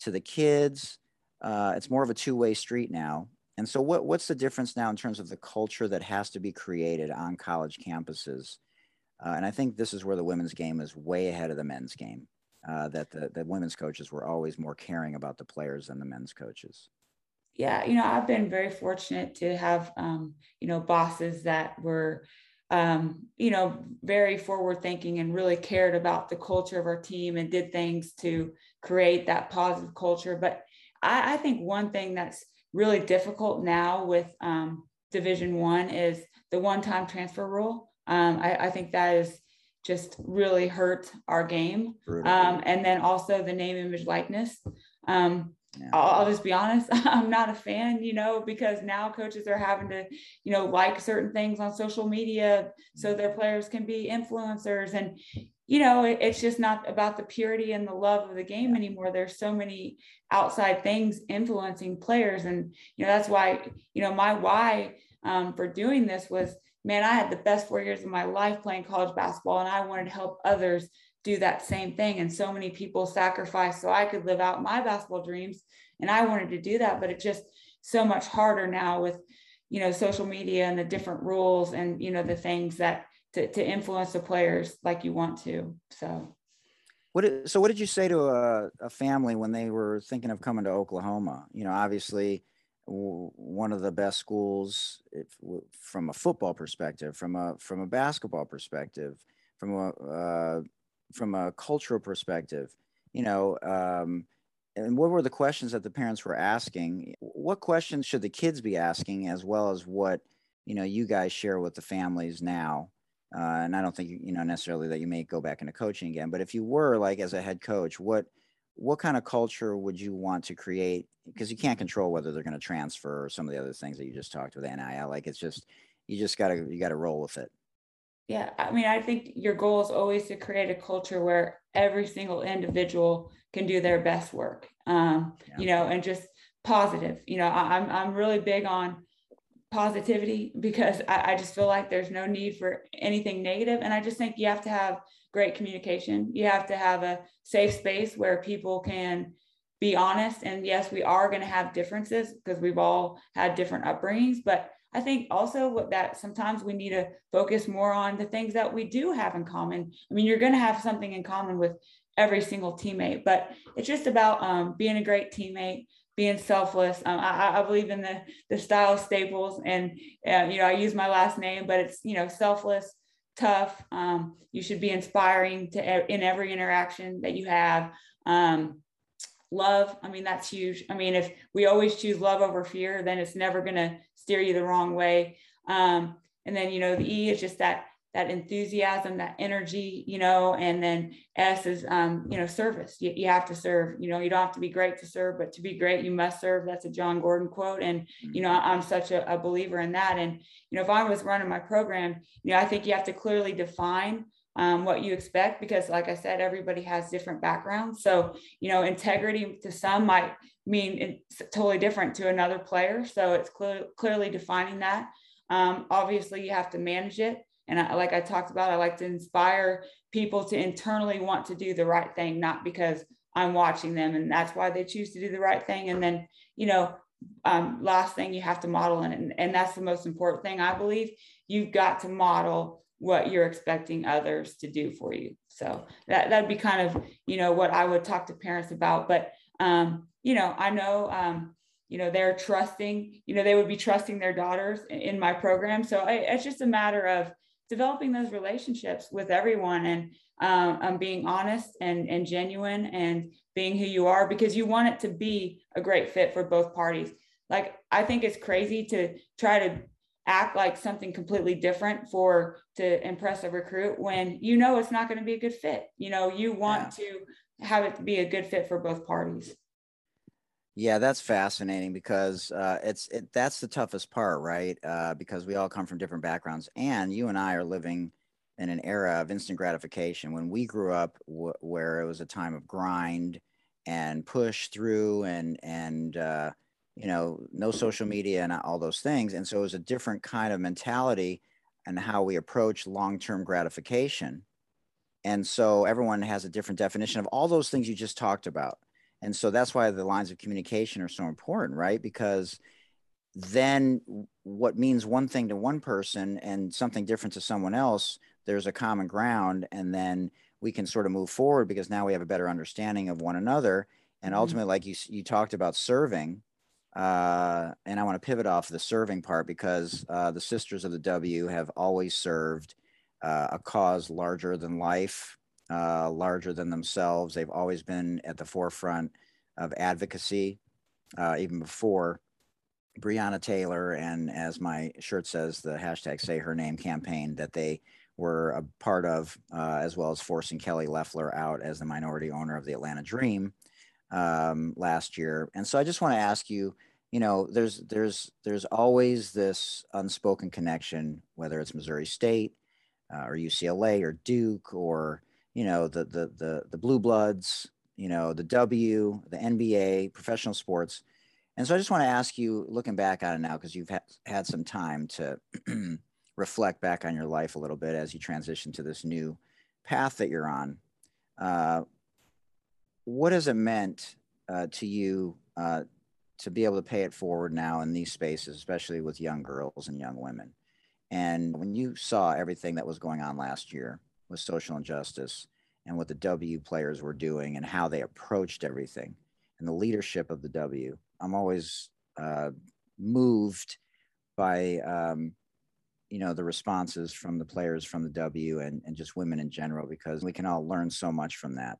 to the kids uh, it's more of a two-way street now and so, what, what's the difference now in terms of the culture that has to be created on college campuses Uh, and I think this is where the women's game is way ahead of the men's game. Uh, that the, the women's coaches were always more caring about the players than the men's coaches. Yeah, you know, I've been very fortunate to have, um, you know, bosses that were, um, you know, very forward thinking and really cared about the culture of our team and did things to create that positive culture. But I, I think one thing that's really difficult now with um, Division One is the one-time transfer rule. Um, I, I, think that is just really hurt our game. Um, and then also the name, image, likeness. Um, yeah. I'll, I'll, just be honest, [laughs] I'm not a fan, you know, because now coaches are having to, you know, like certain things on social media so mm-hmm. their players can be influencers. And, you know, it, it's just not about the purity and the love of the game anymore. There's so many outside things influencing players. And, you know, that's why, you know, my why um, for doing this was, man, I had the best four years of my life playing college basketball and I wanted to help others do that same thing. And so many people sacrificed so I could live out my basketball dreams. And I wanted to do that, but it's just so much harder now with, you know, social media and the different rules and, you know, the things that to, to influence the players like you want to. So. What, so what did you say to a, a family when they were thinking of coming to Oklahoma? You know, obviously one of the best schools if, from a football perspective, from a from a basketball perspective, from a uh, from a cultural perspective, you know, um, and what were the questions that the parents were asking? What questions should the kids be asking, as well as what you know you guys share with the families now? Uh, and I don't think you know necessarily that you may go back into coaching again, but if you were like as a head coach, what what kind of culture would you want to create? Because you can't control whether they're going to transfer or some of the other things that you just talked with NIL. Like it's just you just gotta you gotta roll with it. Yeah, I mean, I think your goal is always to create a culture where every single individual can do their best work. Um, yeah. You know, and just positive. You know, I, am I'm really big on positivity because I, I just feel like there's no need for anything negative, and I just think you have to have great communication. You have to have a safe space where people can be honest. And yes, we are going to have differences because we've all had different upbringings, but I think also that sometimes we need to focus more on the things that we do have in common. I mean, you're going to have something in common with every single teammate, but it's just about um, being a great teammate, being selfless. Um, I, I, believe in the the Stiles staples, and uh, you know, I use my last name, but it's you know, selfless, tough. Um, you should be inspiring to in every interaction that you have. Um, love i mean that's huge i mean if we always choose love over fear then it's never going to steer you the wrong way um, and then you know the e is just that that enthusiasm that energy you know and then s is um, you know service. You, you have to serve. You know you don't have to be great to serve but to be great you must serve. That's a jon gordon quote. And you know i'm such a, a believer in that. And you know if i was running my program you know i think you have to clearly define um, what you expect because like i said everybody has different backgrounds. So you know integrity to some might mean it's totally different to another player. So it's clear, clearly defining that. Um, obviously you have to manage it and I, like i talked about i like to inspire people to internally want to do the right thing not because i'm watching them and that's why they choose to do the right thing and then you know um, last thing you have to model and, and that's the most important thing i believe you've got to model what you're expecting others to do for you. So that that'd be kind of you know what I would talk to parents about. But um, you know, I know um, you know they're trusting. You know, they would be trusting their daughters in my program. So I, it's just a matter of developing those relationships with everyone and um, um, being honest and, and genuine and being who you are because you want it to be a great fit for both parties. Like I think it's crazy to try to act like something completely different for to impress a recruit when you know it's not going to be a good fit. You know, you want yeah. to have it be a good fit for both parties. Yeah, that's fascinating because uh, it's it, that's the toughest part, right? Uh, because we all come from different backgrounds, and you and I are living in an era of instant gratification. When we grew up, w- where it was a time of grind and push through, and and uh, you know, no social media and all those things. And so it was a different kind of mentality and how we approach long term gratification. And so everyone has a different definition of all those things you just talked about. And so that's why the lines of communication are so important, right? Because then what means one thing to one person and something different to someone else there's a common ground and then we can sort of move forward because now we have a better understanding of one another and mm-hmm. ultimately like you you talked about serving uh, and I want to pivot off the serving part because uh, the Sisters of the W have always served uh, a cause larger than life, uh, larger than themselves. They've always been at the forefront of advocacy, uh, even before Breonna Taylor and, as my shirt says, the hashtag Say Her Name campaign that they were a part of, uh, as well as forcing Kelly Loeffler out as the minority owner of the Atlanta Dream um, last year. And so I just want to ask you, you know, there's there's there's always this unspoken connection, whether it's Missouri State uh, or UCLA or Duke or you know the the the the Blue Bloods, you know the W, the NBA, professional sports. And so I just want to ask you, looking back on it now, because you've had, had some time to [clears throat] reflect back on your life a little bit as you transition to this new path that you're on. Uh, what has it meant uh, to you uh, to be able to pay it forward now in these spaces, especially with young girls and young women? And when you saw everything that was going on last year with social injustice and what the W players were doing and how they approached everything and the leadership of the W, I'm always uh, moved by um, you know the responses from the players from the W and, and just women in general because we can all learn so much from that.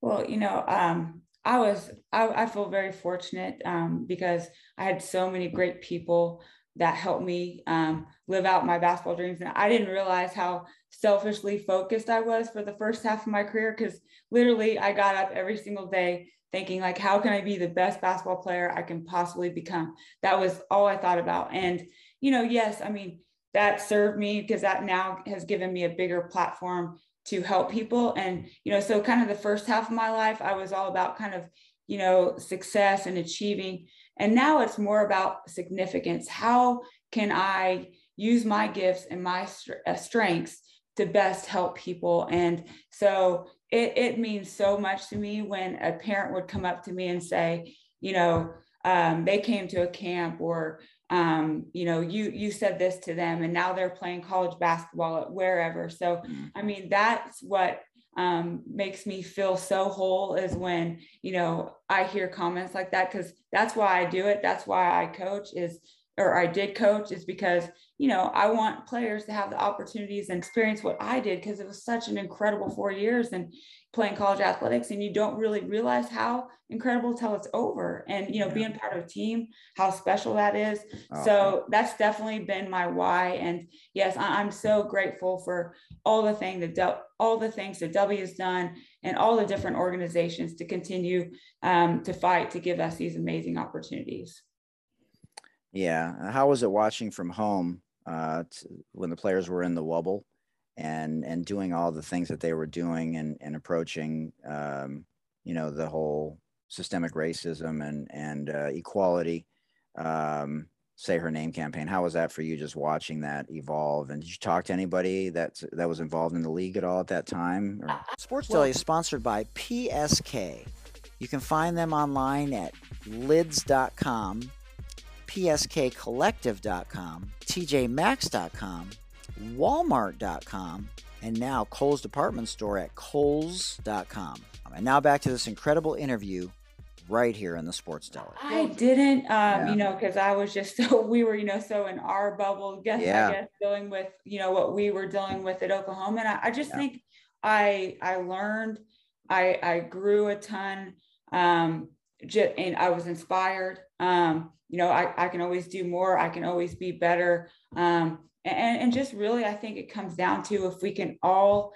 Well, you know, um, I was, I, I, feel very fortunate um, because I had so many great people that helped me um, live out my basketball dreams. And I didn't realize how selfishly focused I was for the first half of my career because literally I got up every single day thinking like how can i be the best basketball player i can possibly become? That was all i thought about. And you know yes i mean that served me because that now has given me a bigger platform to help people. And you know so kind of the first half of my life i was all about kind of you know success and achieving and now it's more about significance how can i use my gifts and my uh, strengths to best help people and so it, it means so much to me when a parent would come up to me and say you know um, they came to a camp or um, you know, you you said this to them, and now they're playing college basketball at wherever. So, mm-hmm. I mean, that's what um, makes me feel so whole is when you know I hear comments like that because that's why I do it. That's why I coach is or I did coach is because you know I want players to have the opportunities and experience what I did because it was such an incredible four years and playing college athletics and you don't really realize how incredible until it's over. And you know yeah. being part of a team how special that is. Oh, so that's definitely been my why. And yes i'm so grateful for all the thing that all the things that w has done and all the different organizations to continue um, to fight to give us these amazing opportunities yeah how was it watching from home uh, to, when the players were in the wubble and and doing all the things that they were doing and and approaching um, you know the whole systemic racism and and uh, equality um, say her name campaign? How was that for you just watching that evolve? And did you talk to anybody that that was involved in the league at all at that time or? sports well, is sponsored by psk you can find them online at lids.com pskcollective.com tjmaxx.com Walmart.com, and now Kohl's department store at Kohl's.com. And now back to this incredible interview right here in the Sports Deli. I didn't, um, yeah. you know, because I was just [laughs] so we were, you know, so in our bubble, guess yeah. I guess dealing with, you know, what we were dealing with at Oklahoma, and I, I just yeah. think I I learned, I I grew a ton, um, just, and I was inspired. Um, you know, I I can always do more. I can always be better. Um, and, and just really i think it comes down to if we can all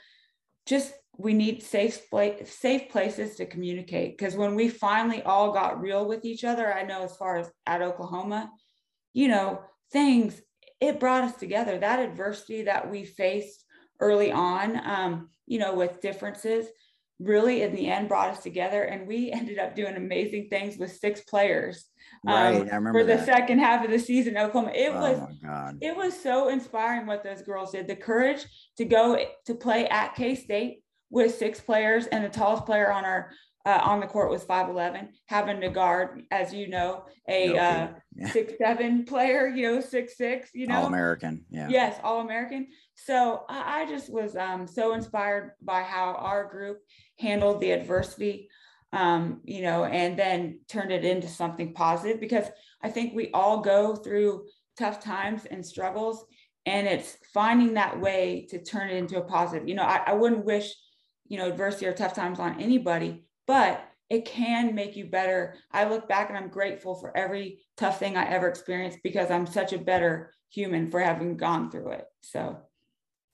just we need safe safe places to communicate because when we finally all got real with each other i know as far as at oklahoma you know things it brought us together that adversity that we faced early on um, you know with differences really in the end brought us together and we [laughs] ended up doing amazing things with six players right um, I remember for the that. second half of the season oklahoma it oh was it was so inspiring what those girls did the courage to go to play at k-state with six players and the tallest player on our uh, on the court was 5'11, having to guard, as you know, a no, uh, yeah. six seven player, you know, six six, you know, all American, yeah, yes, all American. So I, I just was um, so inspired by how our group handled the adversity, um, you know, and then turn it into something positive because I think we all go through tough times and struggles, and it's finding that way to turn it into a positive. You know, I, I wouldn't wish, you know, adversity or tough times on anybody but it can make you better. I look back and I'm grateful for every tough thing I ever experienced because I'm such a better human for having gone through it. So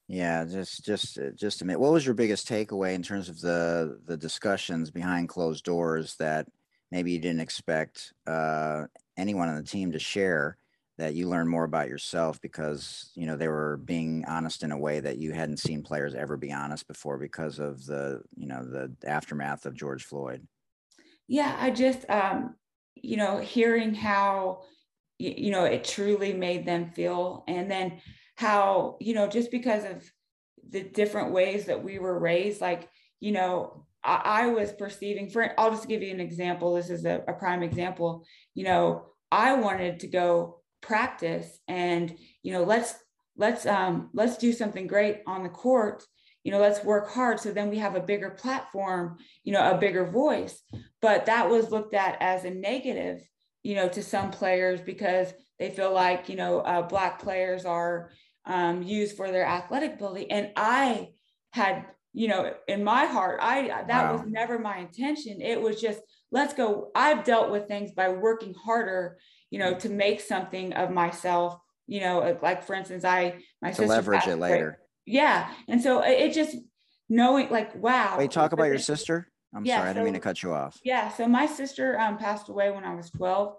yeah, just just uh, just a minute. What was your biggest takeaway in terms of the the discussions behind closed doors that maybe you didn't expect uh, anyone on the team to share? that you learned more about yourself because you know they were being honest in a way that you hadn't seen players ever be honest before because of the you know the aftermath of George Floyd. Yeah, I just um, you know hearing how you know it truly made them feel, and then how you know just because of the different ways that we were raised, like you know I, I was perceiving. For I'll just give you an example. This is a, a prime example. You know, I wanted to go practice and you know let's let's um let's do something great on the court you know let's work hard so then we have a bigger platform you know a bigger voice but that was looked at as a negative you know to some players because they feel like you know uh, black players are um, used for their athletic ability and i had you know in my heart i that wow. was never my intention it was just let's go i've dealt with things by working harder you know, to make something of myself, you know, like for instance, I, my to leverage it later. Yeah. And so it just knowing like, wow. Wait, talk about your sister. I'm yeah, sorry, I didn't mean to cut you off. Yeah. So my sister um, passed away when I was 12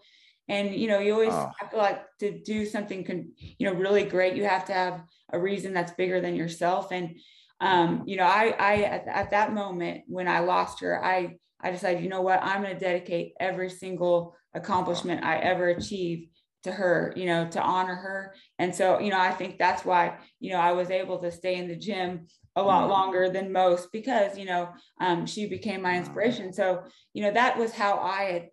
and you know you always oh. have to like to do something con- you know really great you have to have a reason that's bigger than yourself and um you know i i at, at that moment when i lost her i i decided you know what i'm going to dedicate every single accomplishment I ever achieve to her, you know, to honor her. And so, you know, I think that's why, you know, I was able to stay in the gym a lot mm-hmm. longer than most because, you know, um, she became my inspiration. So, you know, that was how I had,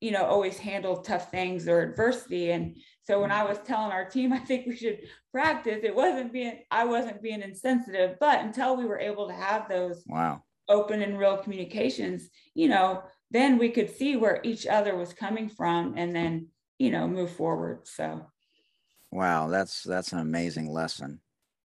you know, always handle tough things or adversity. And so when I was telling our team, [laughs] I think we should practice, it wasn't being, I wasn't being insensitive, but until we were able to have those wow. open and real communications, you know, then we could see where each other was coming from and then you know move forward. So. Wow that's that's an amazing lesson.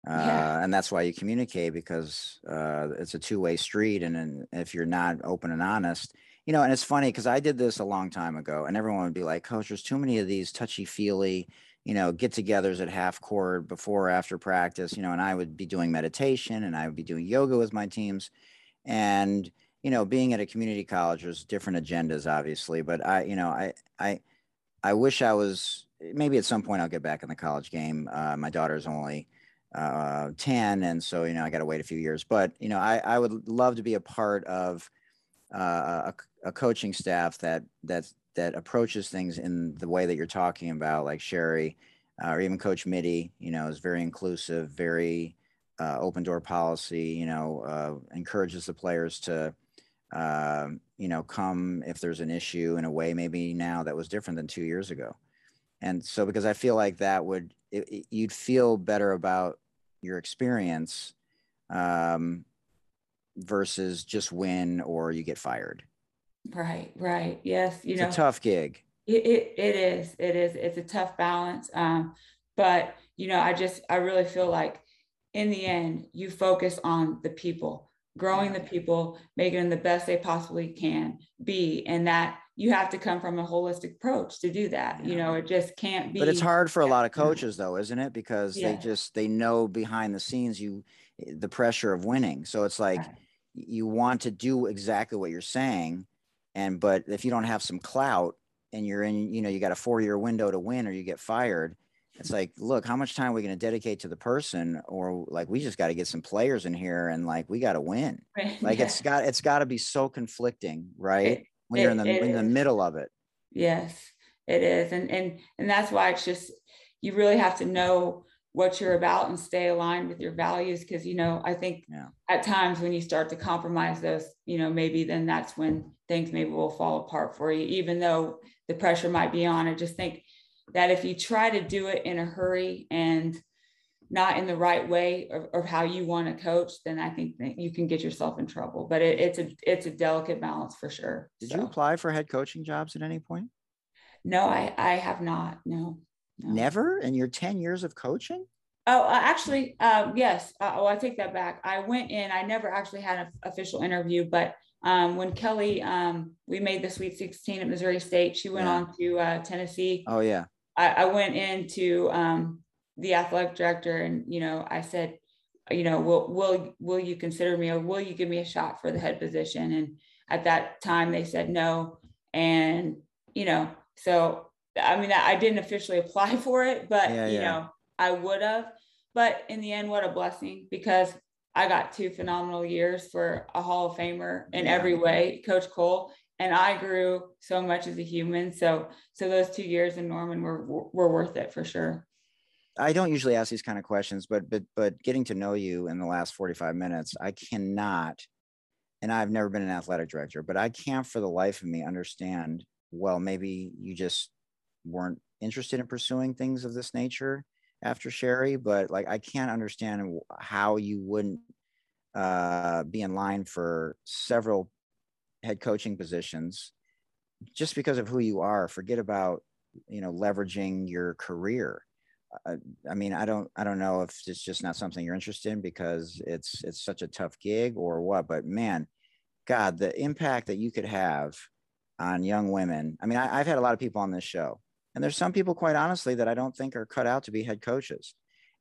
Uh, yeah. and that's why you communicate because uh, it's a two-way street. And, and if you're not open and honest you know and it's funny because i did this a long time ago and everyone would be like coach there's too many of these touchy-feely you know get-togethers at half court before or after practice you know and i would be doing meditation and i would be doing yoga with my teams and you know, being at a community college, there's different agendas, obviously, but I, you know, I, I, I wish I was. Maybe at some point I'll get back in the college game. Uh, my daughter's only uh, 10, and so you know I got to wait a few years. But you know, I, I would love to be a part of uh, a, a coaching staff that that that approaches things in the way that you're talking about, like Sherri, uh, or even Coach Mitty. You know, is very inclusive, very uh, open door policy. You know, uh, encourages the players to um, you know, come if there's an issue in a way maybe now that was different than two years ago. And so, because I feel like that would, it, it, you'd feel better about your experience um, versus just win or you get fired. Right, right. Yes. You it's know, a tough gig. It, it, it is. It is. It's a tough balance. Um, but, you know, I just, I really feel like in the end, you focus on the people growing the people, making them the best they possibly can be. And that you have to come from a holistic approach to do that. Yeah. You know, it just can't be. But it's hard for a lot of coaches though, isn't it? Because yeah. they just, they know behind the scenes you, the pressure of winning. So it's like right. you want to do exactly what you're saying. And, but if you don't have some clout and you're in, you know, you got a four year window to win or you get fired, it's like look how much time are we going to dedicate to the person or like we just got to get some players in here and like we got to win [laughs] right. like yeah. it's got it's got to be so conflicting right it, when it, you're in the in is. the middle of it yes it is and and and that's why it's just you really have to know what you're about and stay aligned with your values because you know i think yeah. at times when you start to compromise those you know maybe then that's when things maybe will fall apart for you even though the pressure might be on i just think that if you try to do it in a hurry and not in the right way of, of how you want to coach then i think that you can get yourself in trouble but it, it's a it's a delicate balance for sure did so. you apply for head coaching jobs at any point no i i have not no no. Never in your 10 years of coaching? Oh, actually, uh, yes. Uh, oh, I take that back. I went in, I never actually had an official interview, but um, when Kellie, um, we made the Sweet 16 at Missouri State, she went yeah. on to uh, Tennessee. Oh, yeah. I, I went into um, the athletic director and, you know, I said, you know, will, will, will you consider me or will you give me a shot for the head position? And at that time they said no. And, you know, so I mean, I didn't officially apply [laughs] for it, but yeah, you yeah. know, I would have. But in the end, what a blessing because I got two phenomenal years for a Hall of Famer in yeah. every way, Coach Coale, and I grew so much as a human. So, so those two years in Norman were were worth it for sure. I don't usually ask these kind of questions, but but but getting to know you in the last 45 minutes, I cannot, and I've never been an athletic director, but I can't for the life of me understand. Well, maybe you just weren't interested in pursuing things of this nature after Sherri, but like I can't understand how you wouldn't uh, be in line for several head coaching positions just because of who you are. Forget about you know leveraging your career. Uh, I mean, I don't, I don't know if it's just not something you're interested in because it's, it's such a tough gig or what. But man, God, the impact that you could have on young women. I mean, I, I've had a lot of people on this show, and there's some people, quite honestly, that I don't think are cut out to be head coaches.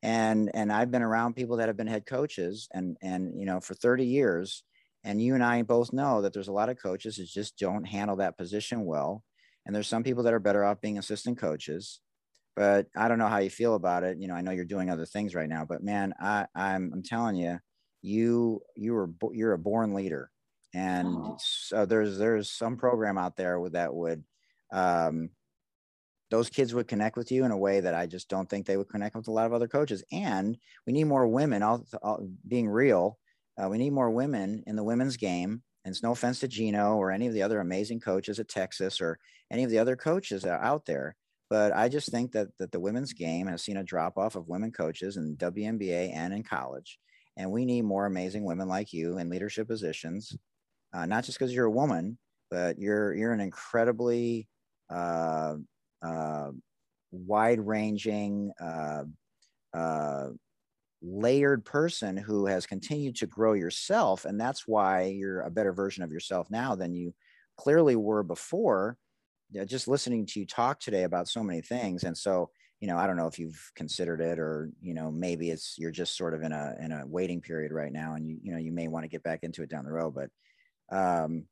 And and I've been around people that have been head coaches and and you know for 30 years. And you and I both know that there's a lot of coaches that just don't handle that position well. And there's some people that are better off being assistant coaches. But I don't know how you feel about it. You know, I know you're doing other things right now, but man, I, I'm I'm telling you, you you were you're a born leader and oh. so there's there's some program out there that would um, those kids would connect with you in a way that I just don't think they would connect with a lot of other coaches. And we need more women. All, all being real, uh, we need more women in the women's game. And it's no offense to Gino or any of the other amazing coaches at Texas or any of the other coaches that are out there. But I just think that that the women's game has seen a drop off of women coaches in WNBA and in college. And we need more amazing women like you in leadership positions, uh, not just because you're a woman, but you're you're an incredibly uh, uh, wide ranging, uh, uh, layered person who has continued to grow yourself. And that's why you're a better version of yourself now than you clearly were before. Just listening to you talk today about so many things. And so, you know, I don't know if you've considered it or, you know, maybe it's you're just sort of in a in a waiting period right now and you, you know, you may want to get back into it down the road. But um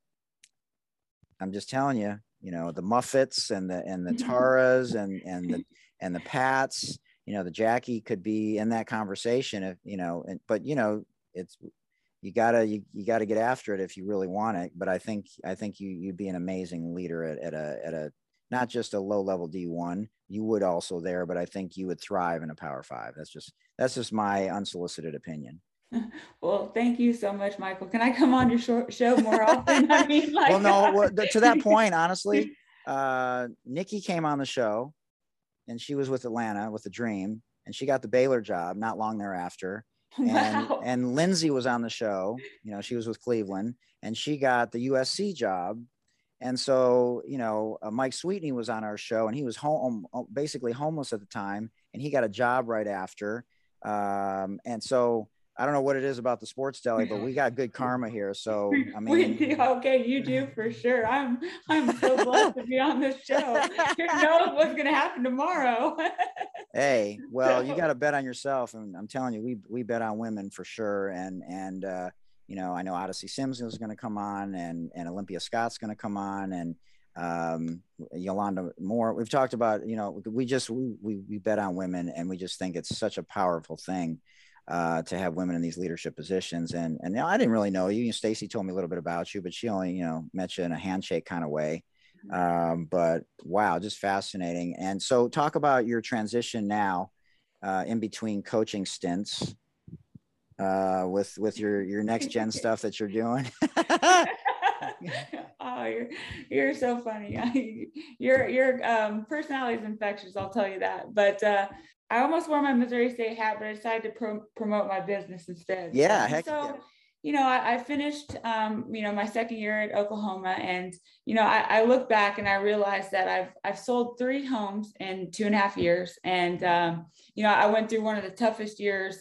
I'm just telling you, you know the Muffets and the and the mm-hmm. Taras and and the [laughs] and the Pats. You know the Jackie could be in that conversation if you know. And, but you know it's you gotta you, you gotta get after it if you really want it. But I think I think you you'd be an amazing leader at, at a at a not just a low level D1. You would also there, but I think you would thrive in a Power Five. That's just that's just my unsolicited opinion. [laughs] Well, thank you so much, Michael. Can I come on your show more often? I mean, [laughs] like, well, no. Well, to that [laughs] point, honestly, uh, Nicki came on the show, and she was with Atlanta with a dream, and she got the Baylor job not long thereafter. And wow. and Lindsay was on the show. You know, she was with Cleveland, and she got the USC job. And so, you know, uh, Mike Sweetney was on our show, and he was home, basically homeless at the time, and he got a job right after. Um, and so I don't know what it is about the sports deli, but we got good karma here. So [laughs] I mean, okay, you do for sure. I'm I'm so blessed to be on this show. You know what's going to happen tomorrow. [laughs] hey, well, you got to bet on yourself, and I'm telling you, we we bet on women for sure. And and uh, you know, I know Odyssey Sims is going to come on, and and Olympia Scott's going to come on, and um, Yolanda Moore. We've talked about, you know, we just we, we we bet on women, and we just think it's such a powerful thing uh, to have women in these leadership positions. And and you know, I didn't really know you. Stacy told me a little bit about you, but she only you know met you in a handshake kind of way. Mm-hmm. Um, but wow, just fascinating. And so, talk about your transition now uh, in between coaching stints uh, with with your your next [laughs] gen stuff that you're doing. [laughs] oh, you're you're so funny. [laughs] your your um, personality is infectious. I'll tell you that. But uh, I almost wore my Missouri State hat, but I decided to pro- promote my business instead. Yeah, heck so. Yeah. You know, I, I finished, um, you know, my second year at Oklahoma, and you know, I, I, look back and I realized that I've I've sold three homes in two and a half years, and um, you know, I went through one of the toughest years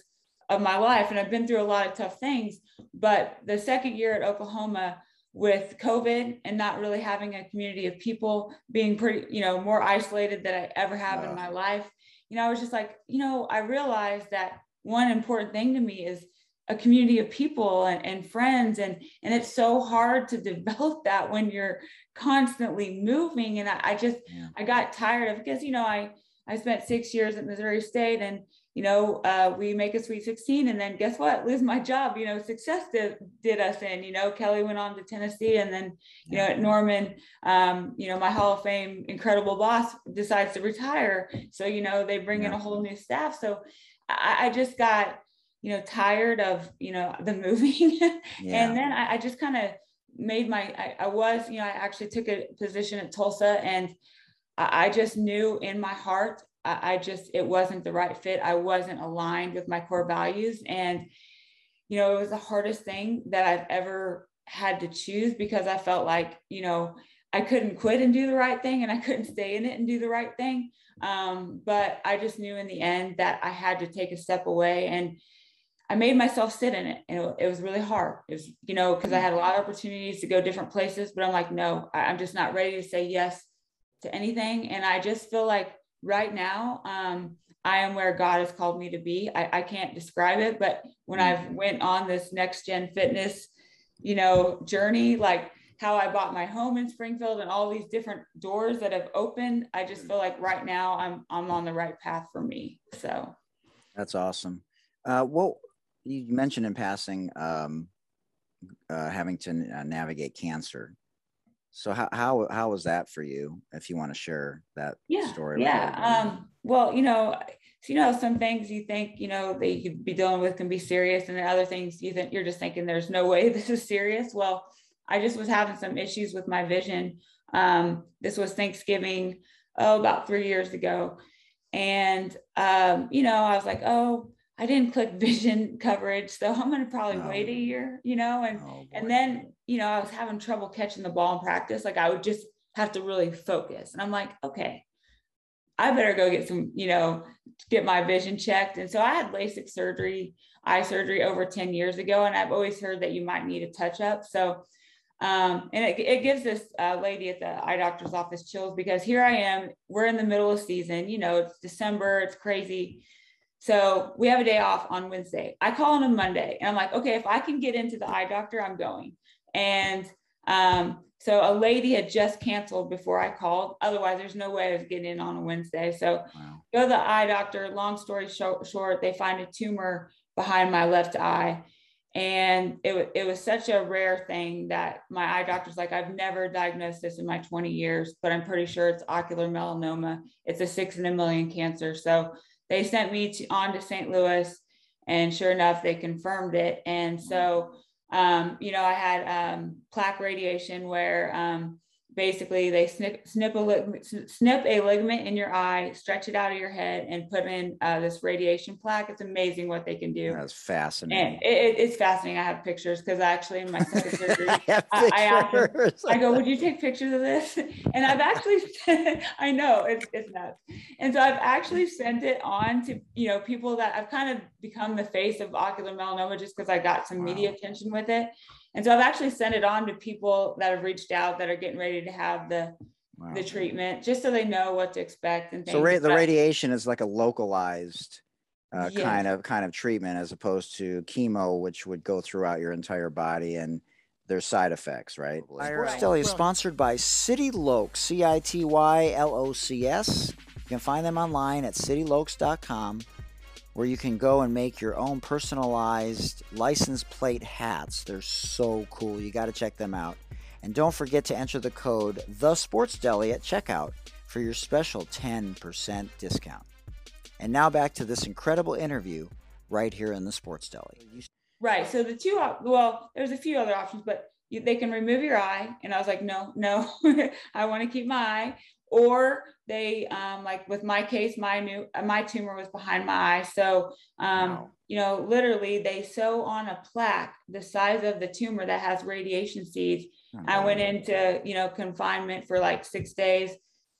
of my life, and I've been through a lot of tough things. But the second year at Oklahoma, with COVID and not really having a community of people, being pretty, you know, more isolated than I ever have in my life, you know, I was just like, you know, I realized that one important thing to me is a community of people and, and friends and and it's so hard to [laughs] develop that when you're constantly moving and i, I just yeah. i got tired of because you know i i spent six years at missouri state and you know uh, we make a sweet 16 and then guess what? Lose my job you know success did, did us in you know kellie went on to tennessee and then you know at norman um, you know my hall of fame incredible boss decides to retire. So you know they bring yeah. in a whole new staff. So I, I just got you know tired of you know the moving. [laughs] Yeah. and then i, I just kind of made my I, I, was you know i actually took a position at tulsa and i, I just knew in my heart I, I, just it wasn't the right fit i wasn't aligned with my core values and you know it was the hardest thing that i've ever had to choose because i felt like you know i couldn't quit and do the right thing and i couldn't stay in it and do the right thing um, but i just knew in the end that i had to take a step away and I made myself sit in it and it, was really hard. It was, you know, because I had a lot of opportunities to go different places, but I'm like, no, I'm just not ready to say yes to anything. And I just feel like right now, um, I am where God has called me to be. I, I can't describe it, but when I've mm-hmm. went on this next gen fitness, you know, journey, like how I bought my home in Springfield and all these different doors that have opened, I just feel like right now I'm I'm on the right path for me. So that's awesome. Uh, well, you mentioned in passing um, uh, having to uh, navigate cancer. So how how how was that for you? If you want to share that yeah, story. Yeah. Um, well, you know, so, you know, some things you think you know that you could be dealing with can be serious, and then other things you think you're just thinking there's no way [laughs] this is serious. Well, I just was having some issues with my vision. Um, this was Thanksgiving, oh, about three years ago, and um, you know, I was like, oh I didn't click [laughs] vision coverage, so I'm going to probably oh. wait a year, you know, and oh, and then you know I was having trouble catching the ball in practice. Like I would just have to really focus, and I'm like, okay, I better go get some, you know, get my vision checked. And so I had LASIK surgery, eye surgery over 10 years ago, and I've always heard that you might need a touch up. So um, and it, it gives this uh, lady at the eye doctor's office chills because here I am, we're in the middle of season, you know, it's December, it's crazy so we have a day off on Wednesday. I call on a Monday and I'm like, okay, if I can get into the eye doctor, I'm going. And um, so a lady had just canceled before I called. Otherwise, there's no way I was getting in on a Wednesday. So wow. go to the eye doctor. Long story short, short, they find a tumor behind my left eye. And it, it was such a rare thing that my eye doctor's like, I've never diagnosed this in my 20 years, but I'm pretty sure it's ocular melanoma. It's a six in a million cancer. So they sent me to, on to St. Louis, and sure enough, they confirmed it. And so, um, you know, I had um, plaque radiation where um, basically they snip snip a snip a ligament in your eye, stretch it out of your head, and put in uh, this radiation plaque. It's amazing what they can do. That's fascinating. And it, it's fascinating. I have pictures because actually in my second [laughs] surgery, I, I, I asked them, I go, "Would you take pictures of this?" [laughs] And I've actually, [laughs] I know it's it's nuts. And so I've actually sent it on to you know people that I've kind of become the face of ocular melanoma just because I got some wow. media attention with it. And so I've actually sent it on to people that have reached out that are getting ready to have the wow. the treatment, just so they know what to expect. And so ra- the radiation is like a localized uh, yes. kind of kind of treatment as opposed to chemo, which would go throughout your entire body and there's side effects, right? Sports Deli is sponsored by City Locs, C I T Y L O C S. You can find them online at citylocs.com where you can go and make your own personalized license plate hats. They're so cool. You got to check them out. And don't forget to enter the code The Sports Deli at checkout for your special 10% discount. And now back to this incredible interview right here in the Sports Deli. Right. So the two, well, there's a few other options, but you, they can remove your eye. And I was like, no, no, [laughs] I want to keep my eye. Or they, um, like with my case, my new, uh, my tumor was behind my eye. So, um, wow. you know, literally they sew on a plaque the size of the tumor that has radiation seeds. Oh, I went into, you know, confinement for like six days.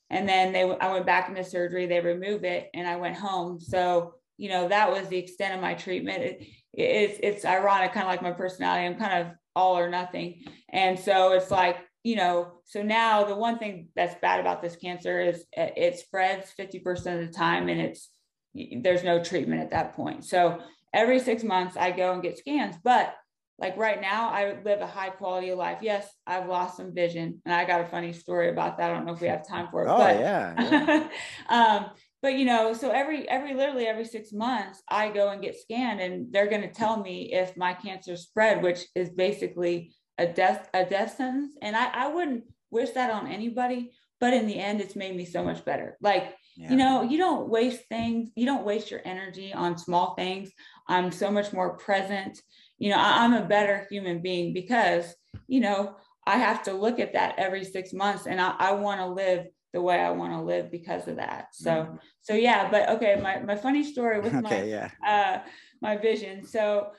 And then they, I went back into surgery, they remove it and I went home. So, you know, that was the extent of my treatment. It, it's, it's ironic, kind of like my personality. I'm kind of all or nothing. And so it's like, you know, so now the one thing that's bad about this cancer is it spreads 50% of the time and it's, there's no treatment at that point. So every six months I go and get scans, but like right now I live a high quality of life. Yes, I've lost some vision and I got a funny story about that. I don't know if we have time for it. Oh but, yeah. [laughs] yeah. um, but you know, so every, every, literally every six months I go and get scanned and they're going to tell me if my cancer spread, which is basically a death, a death sentence. And I, I wouldn't wish that on anybody, but in the end, it's made me so much better. Like, yeah. you know, you don't waste things. You don't waste your energy on small things. I'm so much more present you know, I, am a better human being because, you know, I have to look at that every six months and I, I want to live the way I want to live because of that. So, mm-hmm. so yeah, but okay. My, my funny story with [laughs] okay, my, yeah. uh, my vision. So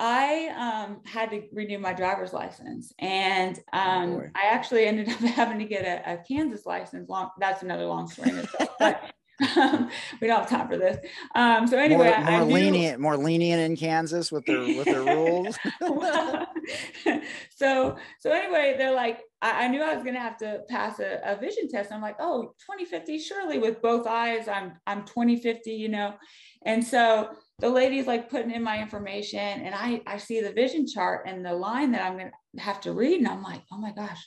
I um, had to renew my driver's license and oh, um, oh I actually ended up [laughs] having to get a, a Kansas license. Long, that's another long story. [laughs] But um, we don't have time for this. Um, so anyway, more, more lenient, more lenient in Kansas with their with their rules. [laughs] so so anyway, they're like, I, I knew I was going to have to pass a, a vision test. I'm like, oh, 2050, surely with both eyes, I'm I'm 2050, you know, and so the lady's like putting in my information, and I I see the vision chart and the line that I'm going to have to read, and I'm like, oh my gosh,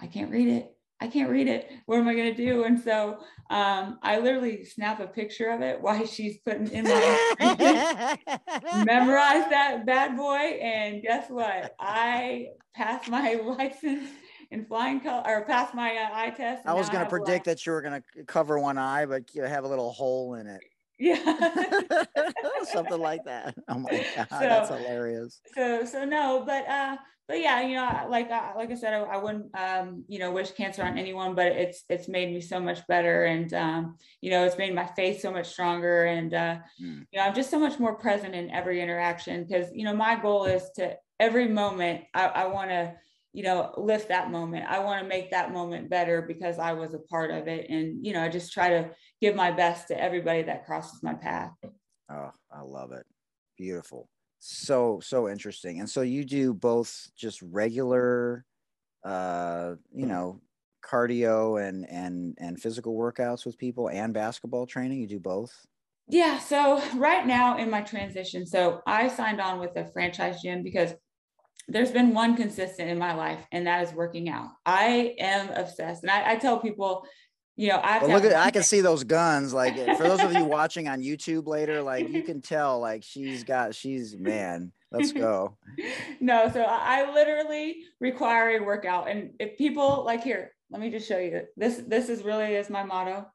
I can't read it. I can't read it. What am I going to do? And so um, I literally snap a picture of it while [laughs] she's putting in my [laughs] memorize that bad boy. And guess what? I passed my [laughs] license in flying color or passed my uh, eye test. I was going to predict that you were going to cover one eye, but you have a little hole in it. Yeah. [laughs] [laughs] Something like that. Oh my God. So, that's hilarious. So, so no, but, uh, but yeah, you know, like uh, like I said, I, I, wouldn't um, you know wish cancer on anyone, but it's it's made me so much better, and um, you know, it's made my faith so much stronger, and uh, mm. you know, I'm just so much more present in every interaction because you know my goal is to every moment I, I want to you know lift that moment. I want to make that moment better because I was a part of it, and you know, I just try to give my best to everybody that crosses my path. Oh, I love it. Beautiful so so interesting and so you do both just regular uh you know cardio and and and physical workouts with people and basketball training you do both yeah so right now in my transition so i signed on with a franchise gym because there's been one consistent in my life and that is working out i am obsessed and i, I tell people you know, I look at I can see those guns. Like eh, for those of you [laughs] watching on YouTube later, like you can tell, like she's got she's man. Let's go. [laughs] no, so I literally require a workout, and if people like here, let me just show you this. This is really is my motto.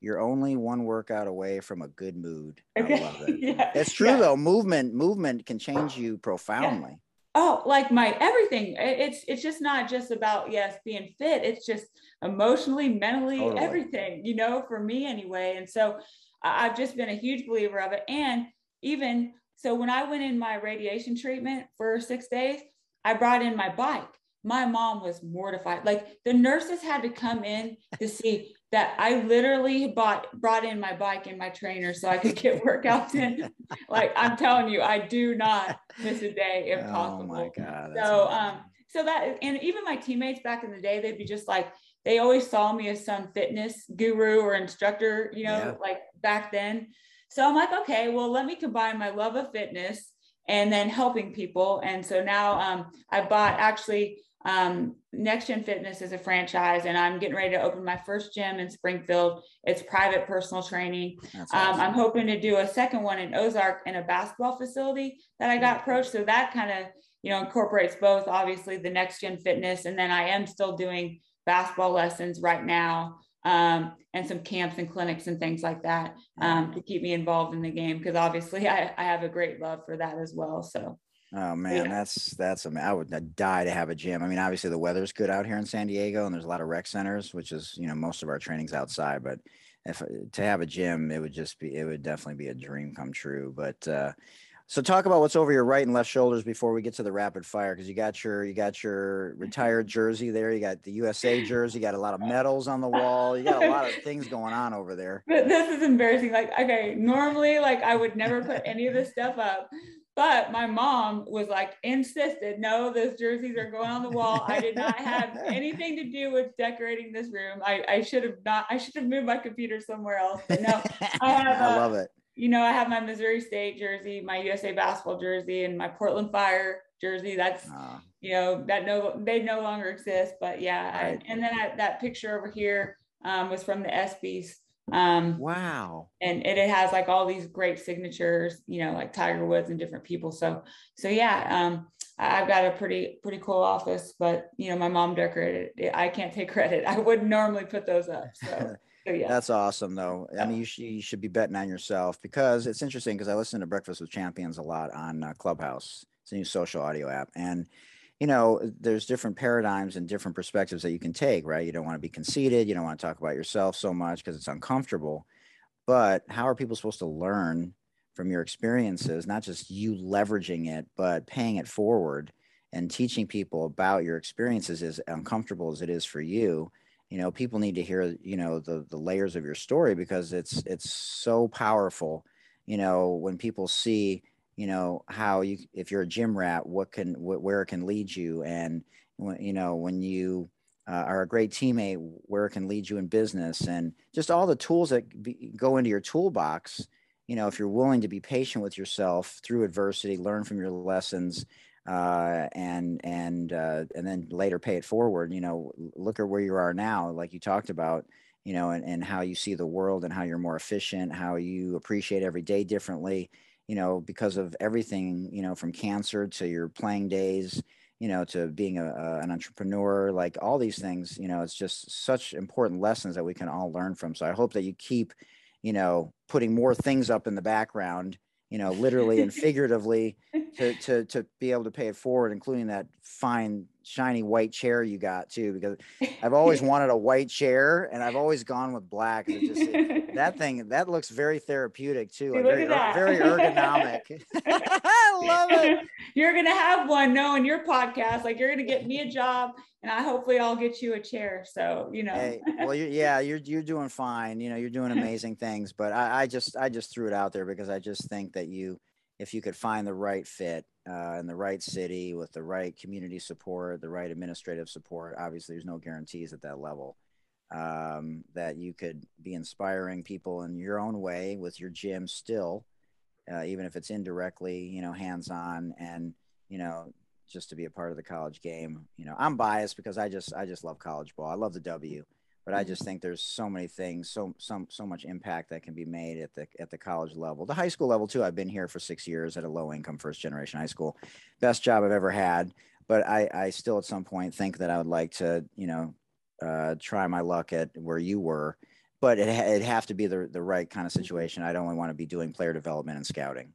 You're only one workout away from a good mood. Okay. I love it. [laughs] yeah. It's true yeah. though. Movement, movement can change you profoundly. Oh like my everything. It's it's just not just about yes being fit. It's just emotionally mentally totally. everything you know for me anyway. And so i've just been a huge believer of it. And even so when i went in my radiation treatment for six days i brought in my bike my mom was mortified like the nurses had to come in to see that I literally bought brought in my bike and my trainer so I could get workouts in. [laughs] like I'm telling you, I do not miss a day if oh possible. My God, so um so that and even my teammates back in the day, they'd be just like they always saw me as some fitness guru or instructor, you know, yeah. like back then. So I'm like, okay, well, let me combine my love of fitness and then helping people. And so now um, I bought actually um, Next Gen Fitness is a franchise, and I'm getting ready to open my first gym in Springfield. It's private personal training. Awesome. Um, I'm hoping to do a second one in Ozark in a basketball facility that I got approached. So that kind of you know incorporates both, obviously the Next Gen Fitness, and then I am still doing basketball lessons right now um, and some camps and clinics and things like that um, to keep me involved in the game because obviously [laughs] I, I have a great love for that as well. So. Oh man, yeah. that's that's I mean, I would die to have a gym. I mean, obviously the weather's good out here in San Diego, and there's a lot of rec centers, which is you know most of our training's outside. But if to have a gym, it would just be it would definitely be a dream come true. But uh, so talk about what's over your right and left shoulders before we get to the rapid fire because you got your you got your retired jersey there, you got the USA [laughs] jersey, you got a lot of medals on the wall, you got a lot of things going on over there. But this is embarrassing. Like, okay, normally like I would never put any of this stuff up. But my mom was like insisted, no, those jerseys are going on the wall. I did not have anything to do with decorating this room. I, I should have not, I should have moved my computer somewhere else. But no, I [laughs] have I love it you know, I have my Missouri State jersey, my USA basketball jersey, and my Portland Fire jersey. That's uh, you know that no they no longer exist, but yeah. Right. I, and then I, that picture over here um, was from the ESPYS. Um, wow. And it, it has like all these great signatures, you know, like Tiger Woods and different people. So so yeah, um, I've got a pretty pretty cool office, but you know, my mom decorated it. I can't take credit. I wouldn't normally put those up. So. [laughs] yeah. That's awesome, though. I mean, you should, you should be betting on yourself because it's interesting because I listen to Breakfast with Champions a lot on uh, Clubhouse. It's a new social audio app. And, you know, there's different paradigms and different perspectives that you can take, right? You don't want to be conceited. You don't want to talk about yourself so much because it's uncomfortable. But how are people supposed to learn from your experiences, not just you leveraging it, but paying it forward and teaching people about your experiences as uncomfortable as it is for you? you know people need to hear you know the the layers of your story because it's it's so powerful you know when people see you know how you if you're a gym rat what can wh- where it can lead you and you know when you uh, are a great teammate where it can lead you in business and just all the tools that be, go into your toolbox you know if you're willing to be patient with yourself through adversity learn from your lessons uh, and and uh, and then later pay it forward. You know, look at where you are now, like you talked about. You know, and, and how you see the world and how you're more efficient, how you appreciate every day differently. You know, because of everything. You know, from cancer to your playing days. You know, to being a, a an entrepreneur, like all these things. You know, it's just such important lessons that we can all learn from. So I hope that you keep, you know, putting more things up in the background you know, literally and [laughs] figuratively to, to, to be able to pay it forward, including that fine, shiny white chair you got too, because I've always [laughs] wanted a white chair and I've always gone with black. It just, it, that [laughs] thing, that looks very therapeutic too. very, very ergonomic. I [laughs] [laughs] love it. You're going to have one knowing your podcast. Like you're going to get me a job and I hopefully I'll get you a chair. So, you know, hey, well, you're, yeah, you're, you're doing fine. You know, you're doing amazing things, but I, I just, I just threw it out there because I just think that you, if you could find the right fit uh, in the right city with the right community support, the right administrative support, obviously there's no guarantees at that level. Um, that you could be inspiring people in your own way with your gym still, uh, even if it's indirectly, you know, hands on and, you know, just to be a part of the college game. You know, I'm biased because I just I just love college ball. I love the W, but I mm-hmm. just think there's so many things, so so so much impact that can be made at the at the college level, the high school level too. I've been here for six years at a low income first generation high school, best job I've ever had. But I I still at some point think that I would like to you know uh, try my luck at where you were. But it, it'd have to be the, the right kind of mm-hmm. situation. I'd only want to be doing player development and scouting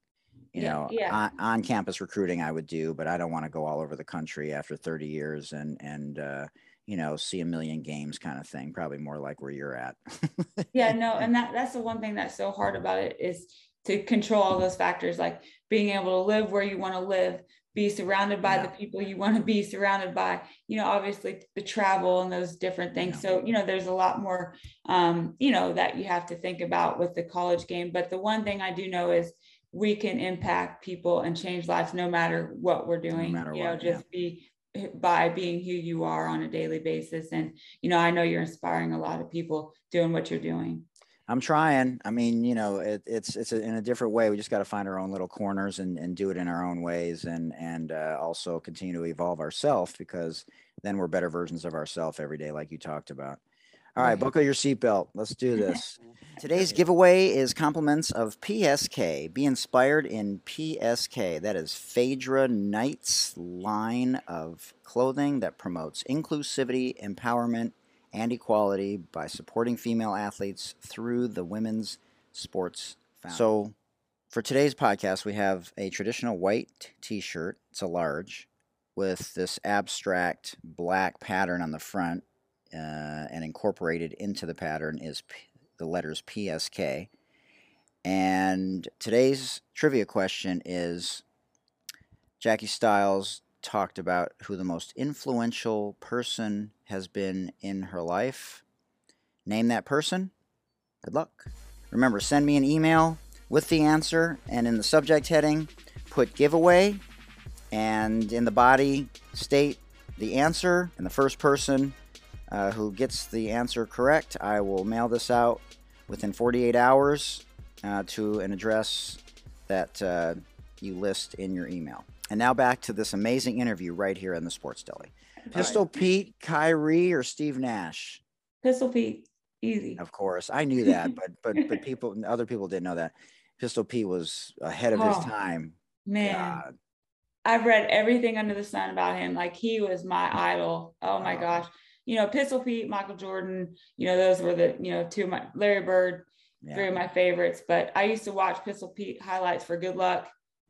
you know yeah. On, on, campus recruiting i would do but i don't want to go all over the country after 30 years and and uh, you know see a million games kind of thing probably more like where you're at yeah [laughs] no and that that's the one thing that's so hard about it is to control all those factors like being able to live where you want to live be surrounded by yeah. the people you want to be surrounded by you know obviously the travel and those different things yeah. so you know there's a lot more um you know that you have to think about with the college game but the one thing i do know is we can impact people and change lives no matter what we're doing. No you know, what, just yeah. be by being who you are on a daily basis. And, you know, I know you're inspiring a lot of people doing what you're doing. I'm trying. I mean, you know, it, it's it's a, in a different way. We just got to find our own little corners and, and do it in our own ways, and and uh, also continue to evolve ourselves because then we're better versions of ourselves every day, like you talked about. All right, buckle your seatbelt. Let's do [laughs] this. Today's giveaway is compliments of PSK. Be inspired in PSK. That is Phaedra Knight's line of clothing that promotes inclusivity, empowerment, and equality by supporting female athletes through the Women's Sports Foundation. So, for today's podcast, we have a traditional white t shirt, it's a large, with this abstract black pattern on the front, uh, and incorporated into the pattern is P- the letters PSK. And today's trivia question is Jackie Stiles talked about who the most influential person has been in her life. Name that person. Good luck. Remember, send me an email with the answer, and in the subject heading, put giveaway, and in the body, state the answer. And the first person uh, who gets the answer correct, I will mail this out within 48 hours uh, to an address that uh, you list in your email. And now back to this amazing interview right here in the Sports Deli. Pistol right. Pete, Kyrie, or Steve Nash? Pistol Pete, easy. Of course, I knew that, [laughs] but but but people, other people didn't know that. Pistol Pete was ahead of oh, his time. Man, God. I've read everything under the sun about him. Like he was my mm. idol. Oh my gosh. You know, Pistol Pete, Michael Jordan. You know, those were the you know two of my Larry Bird, yeah. three of my favorites. But I used to watch Pistol Pete highlights for Good Luck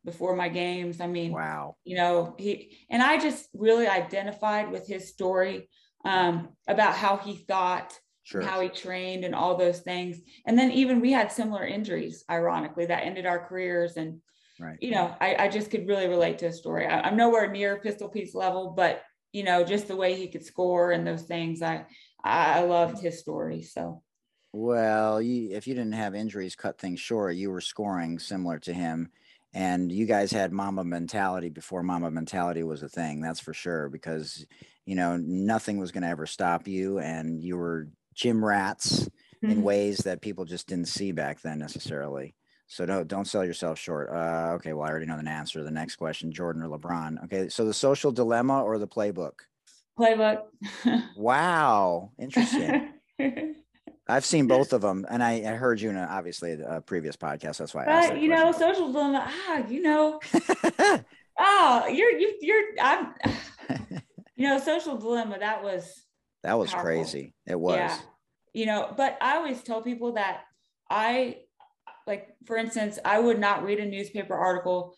before my games. I mean, wow. You know, he and I just really identified with his story um, about how he thought, sure. how he trained, and all those things. And then even we had similar injuries, ironically, that ended our careers. And right. you know, I, I just could really relate to his story. I, I'm nowhere near Pistol Pete's level, but you know, just the way he could score and those things, I I loved his story. So. Well, you, if you didn't have injuries cut things short, you were scoring similar to him and you guys had mama mentality before mama mentality was a thing that's for sure because you know nothing was going to ever stop you and you were gym rats mm-hmm. in ways that people just didn't see back then necessarily. So don't don't sell yourself short. Uh, okay well i already know the answer the next question jordan or lebron. Okay so the social dilemma or the playbook? Playbook. [laughs] Wow interesting [laughs] I've seen both of them, and I, I heard you in a, obviously a previous podcast. That's why. I but you know, social dilemma. Ah, you know, oh, [laughs] you're you, you're I'm. [laughs] You know, social dilemma. That was that was powerful. crazy. It was. Yeah. You know, but I always tell people that I, like, for instance, I would not read a newspaper article,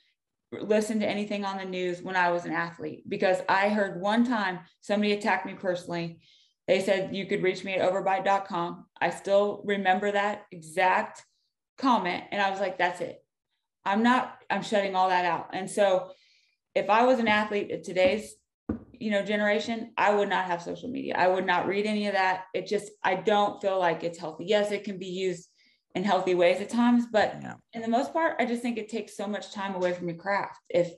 listen to anything on the news when I was an athlete because I heard one time somebody attacked me personally they said you could reach me at overbite.com. I still remember that exact comment. And I was like, that's it. I'm not, I'm shutting all that out. And so if I was an athlete at today's, you know, generation, I would not have social media. I would not read any of that. It just, I don't feel like it's healthy. Yes, it can be used in healthy ways at times, but yeah. in the most part, I just think it takes so much time away from your craft. If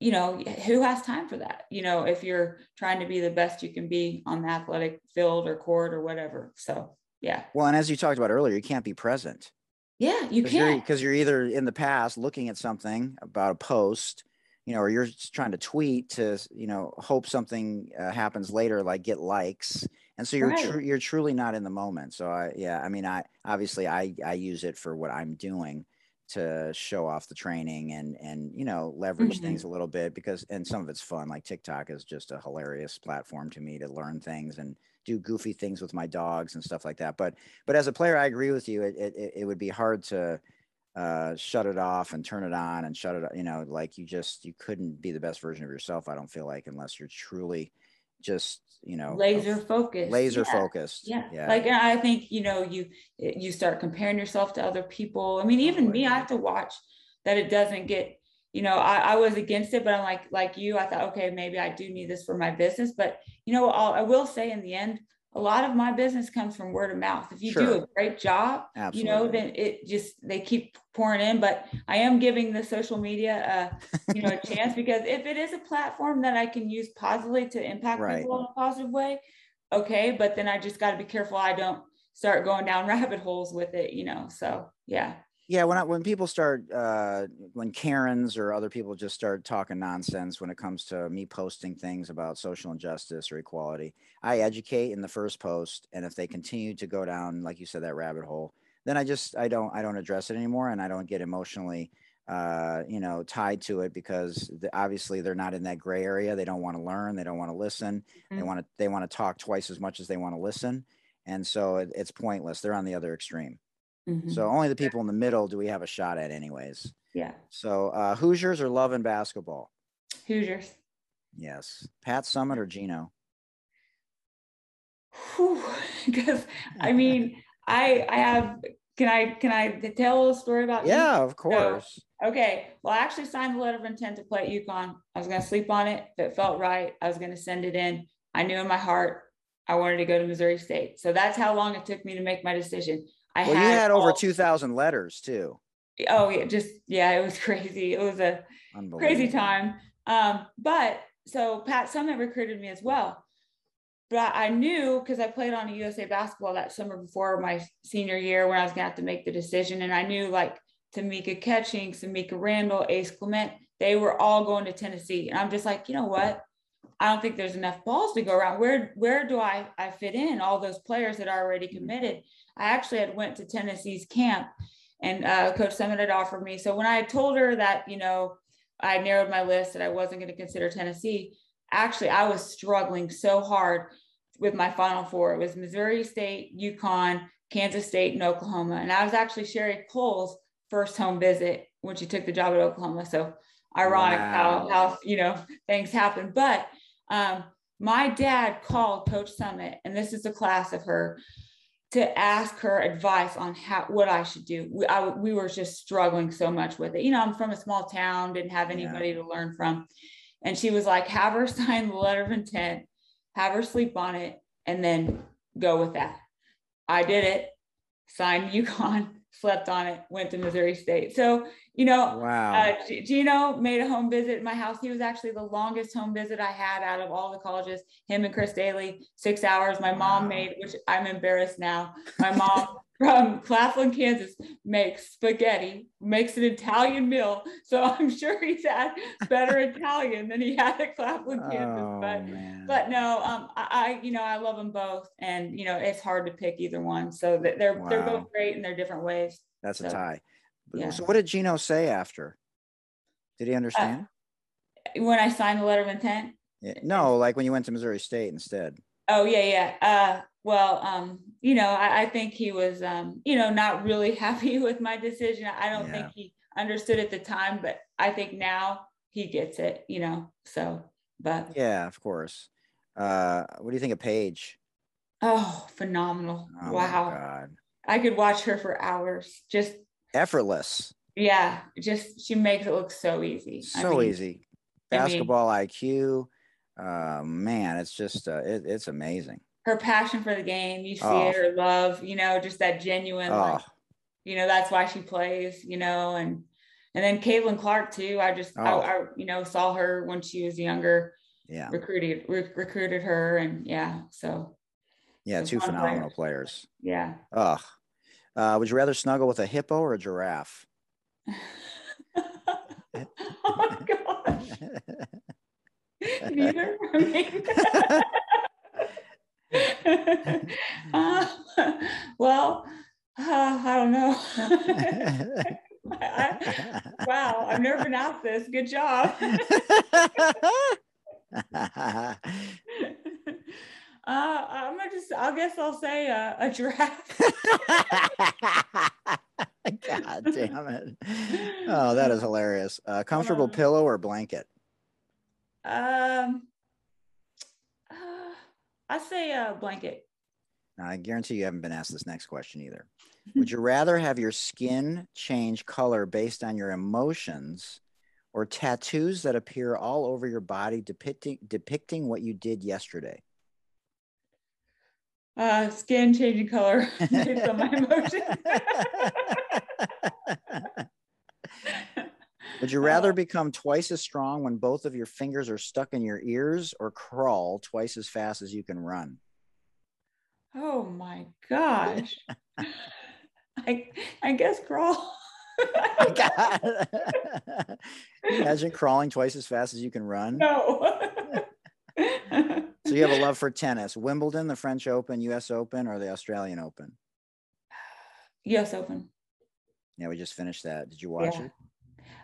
you know, who has time for that? You know, if you're trying to be the best you can be on the athletic field or court or whatever. So, yeah. Well, and as you talked about earlier, you can't be present. Yeah, you can't. Because you're, you're, either in the past looking at something about a post, you know, or you're trying to tweet to, you know, hope something uh, happens later, like get likes. And so you're right. tr- you're truly not in the moment. So I, yeah, I mean, I obviously I I use it for what I'm doing to show off the training and and you know leverage mm-hmm. things a little bit because and some of it's fun like tiktok is just a hilarious platform to me to learn things and do goofy things with my dogs and stuff like that but but as a player i agree with you it it, it would be hard to uh, shut it off and turn it on and shut it you know like you just you couldn't be the best version of yourself i don't feel like unless you're truly just you know laser focused laser yeah. focused yeah. yeah like i think you know you you start comparing yourself to other people i mean even me i have to watch that it doesn't get you know I, I was against it but i'm like like you i thought okay maybe i do need this for my business but you know I'll, i will say in the end a lot of my business comes from word of mouth. If you sure. do a great job, Absolutely. you know, then it just they keep pouring in. But I am giving the social media, uh, you know, a [laughs] chance because if it is a platform that I can use positively to impact right. people in a positive way, okay. But then I just got to be careful I don't start going down [laughs] rabbit holes with it, you know. So yeah. Yeah, when I, when people start uh, when Karens or other people just start talking nonsense when it comes to me posting things about social injustice or equality, I educate in the first post, and if they continue to go down, like you said, that rabbit hole, then I just I don't I don't address it anymore, and I don't get emotionally uh, you know, tied to it because the, obviously they're not in that gray area. They don't want to learn. They don't want to listen. They Mhm. want to they want to talk twice as much as they want to listen, and so it, it's pointless. They're on the other extreme. Mhm. So only the people in the middle do we have a shot at, anyways. yeah, So uh, Hoosiers or Love and basketball? Hoosiers. Yes, Pat Summitt or Gino? Because [laughs] I mean, [laughs] I I have. Can I can I tell a story about? Yeah, of course. Okay. Well, I actually signed the letter of intent to play at UConn. I was going to sleep on it. If it felt right, I was going to send it in. I knew in my heart I wanted to go to Missouri State. So that's how long it took me to make my decision. I Well, you had over all- two thousand letters too. Oh yeah, just yeah, it was [laughs] crazy. It was a crazy time. Um, but so Pat Summitt recruited me as well. But I knew because I played on a USA basketball that summer before my senior year when I was gonna have to make the decision. And I knew like Tamika Catchings, Semeka Randall, Ace Clement, they were all going to Tennessee. And I'm just like, you know what? I don't think there's enough balls to go around. Where where do I I fit in? All those players that are already committed. I actually had went to Tennessee's camp and uh, Coach Summitt had offered me. So when I had told her that, you know, I narrowed my list that I wasn't going to consider Tennessee, actually, I was struggling so hard with my final four. It was Missouri State, UConn, Kansas State, and Oklahoma. And I was actually Sherri Coale's first home visit when she took the job at Oklahoma. So ironic Wow. how, how, you know, things happen. But um, my dad called Coach Summitt, and this is a class of her to ask her advice on how what I should do. We, I, we were just struggling so much with it. You know, I'm from a small town, didn't have Yeah. anybody to learn from. And she was like, have her [laughs] sign the letter of intent, have her sleep on it, and then go with that. I did it, signed UConn, [laughs] slept on it, went to Missouri State. So, you know, Wow. uh, G- Gino made a home visit at my house. He was actually the longest home visit I had out of all the colleges. Him and Chris Dailey, six hours. My mom Wow. made, which I'm embarrassed now. My mom [laughs] from Claflin, Kansas, makes spaghetti, makes an Italian meal. So I'm sure he's had better [laughs] Italian than he had at Claflin, Kansas. oh But man. but no, um, I, I, you know, I love them both, and you know, it's hard to pick either one. So they're they're both great in their different ways. That's a tie. Yeah. So what did Gino say after? Did he understand? When I signed the letter of intent, Yeah. No, like when you went to Missouri State instead. Oh yeah, yeah. Uh, well, um, you know, I, I think he was, um, you know, not really [laughs] happy with my decision. I don't Yeah. think he understood at the time, but I think now he gets it. You know, so but Yeah, of course. Uh, what do you think of Paige? oh, phenomenal! Oh wow, God. I could watch her for hours. Just Effortless. yeah, just she makes it look so easy. I So mean, easy. I mean- Basketball IQ. Uh, man, it's just uh, it, it's amazing. Her passion for the game, you see Oh. it, her love, you know, just that genuine, like, Oh, you know that's why she plays you know and and then Caitlin Clark too I just Oh. I, I you know saw her when she was younger yeah, recruited re- recruited her and yeah so yeah, two phenomenal players. yeah Ugh. Uh, would you rather snuggle with a hippo or a giraffe? [laughs] oh gosh [laughs] neither [laughs] uh, [laughs] well uh, I don't know [laughs] I, wow I've never asked this good job [laughs] Uh, I'm gonna just. I guess I'll say uh, a giraffe. God damn it. Oh, that is hilarious. Uh, comfortable Uh. pillow or blanket? Um, I say a blanket. I guarantee you haven't been asked this next question either. [laughs] Would you rather have your skin change color based on your emotions or tattoos that appear all over your body depicting depicting what you did yesterday? Uh, skin changing color [laughs] [laughs] based on my emotions. Would you rather Uh, become twice as strong when both of your fingers are stuck in your ears or crawl twice as fast as you can run? oh my [laughs] gosh. I I guess crawl. [laughs] Imagine crawling twice as fast as you can run. no. So you have a love for tennis. Wimbledon, the French Open, US Open, or the Australian Open? U.S. Open. Yeah, we just finished that. Did you watch Yeah. it?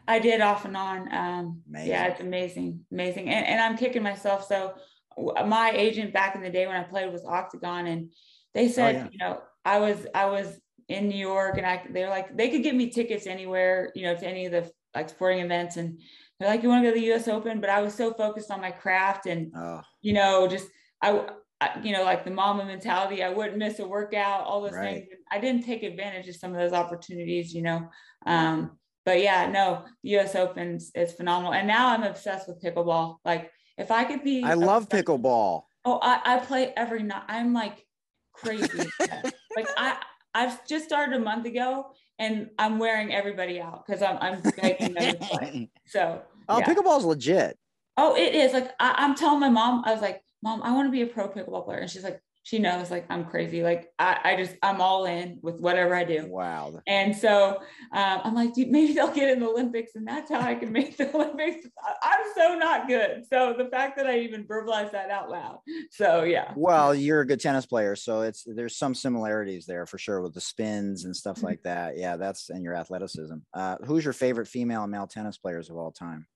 I did off and on. Um, yeah, it's amazing, amazing, and, and I'm kicking myself. So my agent back in the day when I played was Octagon, and they said, oh, yeah. you know, I was I was in New York, and I they're like they could give me tickets anywhere, you know, to any of the like sporting events, and they're like, you want to go to the U.S. Open, but I was so focused on my craft, and oh. you know, just I, I, you know, like the mama mentality, I wouldn't miss a workout, all those right. things. I didn't take advantage of some of those opportunities, you know. Um, but yeah, no, US Opens is phenomenal. And now I'm obsessed with pickleball. Like if I could be I love pickleball. Oh, I, I play every night. I'm like crazy. [laughs] like I I've just started a month ago and I'm wearing everybody out because I'm I'm making them play. [laughs] So Oh, yeah. pickleball's legit. Oh, it is. Like I, I'm telling my mom, I was like, Mom, I want to be a pro pickleball player. And she's like, she knows like I'm crazy. Like I, I just I'm all in with whatever I do. Wow. And so um, I'm like, maybe they'll get in the Olympics, and that's how I can make the [laughs] Olympics. I'm so not good. So the fact that I even verbalized that out loud. So yeah. Well, you're a good tennis player, so it's there's some similarities there for sure with the spins and stuff mm-hmm. like that. Yeah, that's and your athleticism. Uh, who's your favorite female and male tennis players of all time?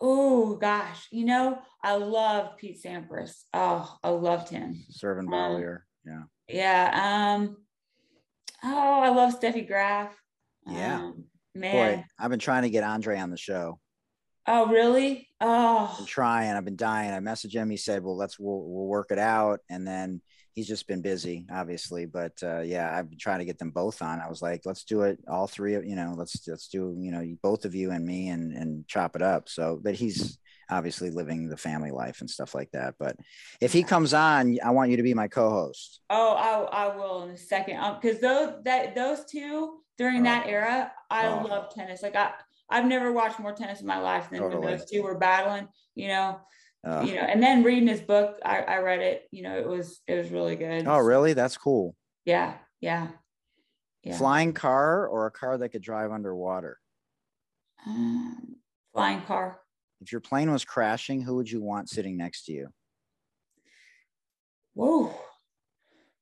Oh gosh, you know, I love Pete Sampras. Oh, I loved him. Serving Bollier. Um, yeah. Yeah. Um, oh, I love Steffi Graf. Yeah. Um, man. Boy, I've been trying to get Andre on the show. Oh, really? Oh, I'm trying. I've been dying. I messaged him. He said, "Well, let's we'll, we'll work it out." And then he's just been busy, obviously. But uh, yeah, I've been trying to get them both on. I was like, let's do it, all three of you know, let's let's do you know both of you and me and and chop it up. So, but he's obviously living the family life and stuff like that. But if he comes on, I want you to be my co-host. Oh, I, I will in a second. Because um, those that those two during oh. that era, I oh. love tennis. Like I I've never watched more tennis in my life than totally. when those two were battling. You know, uh, you know, and then reading his book, I, I read it. You know, it was it was really good. Oh, really? That's cool. Yeah, yeah, yeah. Flying car or a car that could drive underwater? Um, flying car. If your plane was crashing, who would you want sitting next to you? Whoa,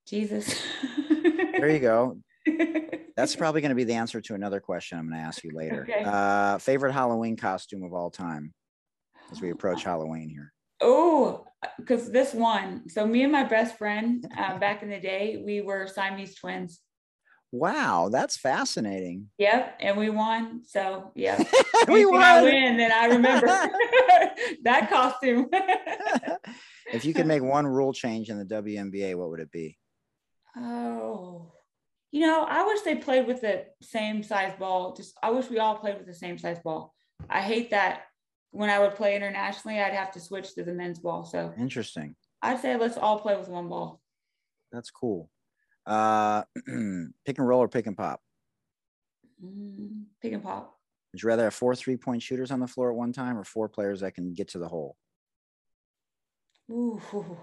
Jesus. there you go. [laughs] That's probably going to be the answer to another question I'm going to ask you later. Okay. Uh, favorite Halloween costume of all time? As we approach Halloween here? Oh, because this one. So me and my best friend uh, back in the day, we were Siamese twins. Wow, that's fascinating. Yep, and we won. So yeah, [laughs] we won. I win, then I remember [laughs] that costume. [laughs] if you could make one rule change in the WNBA, what would it be? Oh, you know, I wish they played with the same size ball. Just I wish we all played with the same size ball. I hate that when I would play internationally, I'd have to switch to the men's ball. So interesting. I'd say let's all play with one ball. That's cool. Uh, [clears throat] pick and roll or pick and pop? Mm, pick and pop. Would you rather have four three point shooters on the floor at one time or four players that can get to the hole? Ooh, [laughs]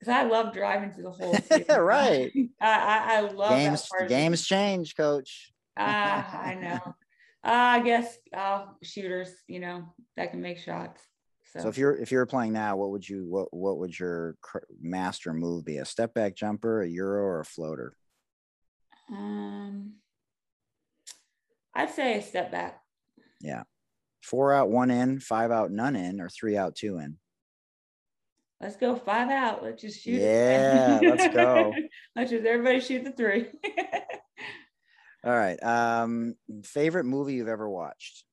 because I love driving to the hole. [laughs] right. [laughs] I, I, I love games. Games change, coach. Ah, uh, I know. Uh, I guess uh, shooters, you know, that can make shots. So. so. if you're if you're playing now, what would you what what would your master move be? A step back jumper, a euro, or a floater? Um, I'd say a step back. Yeah, four out, one in, five out, none in, or three out, two in. Let's go five out. Let's just shoot. Yeah, let's go. [laughs] let's just everybody shoot the three. [laughs] All right. Um, favorite movie you've ever watched?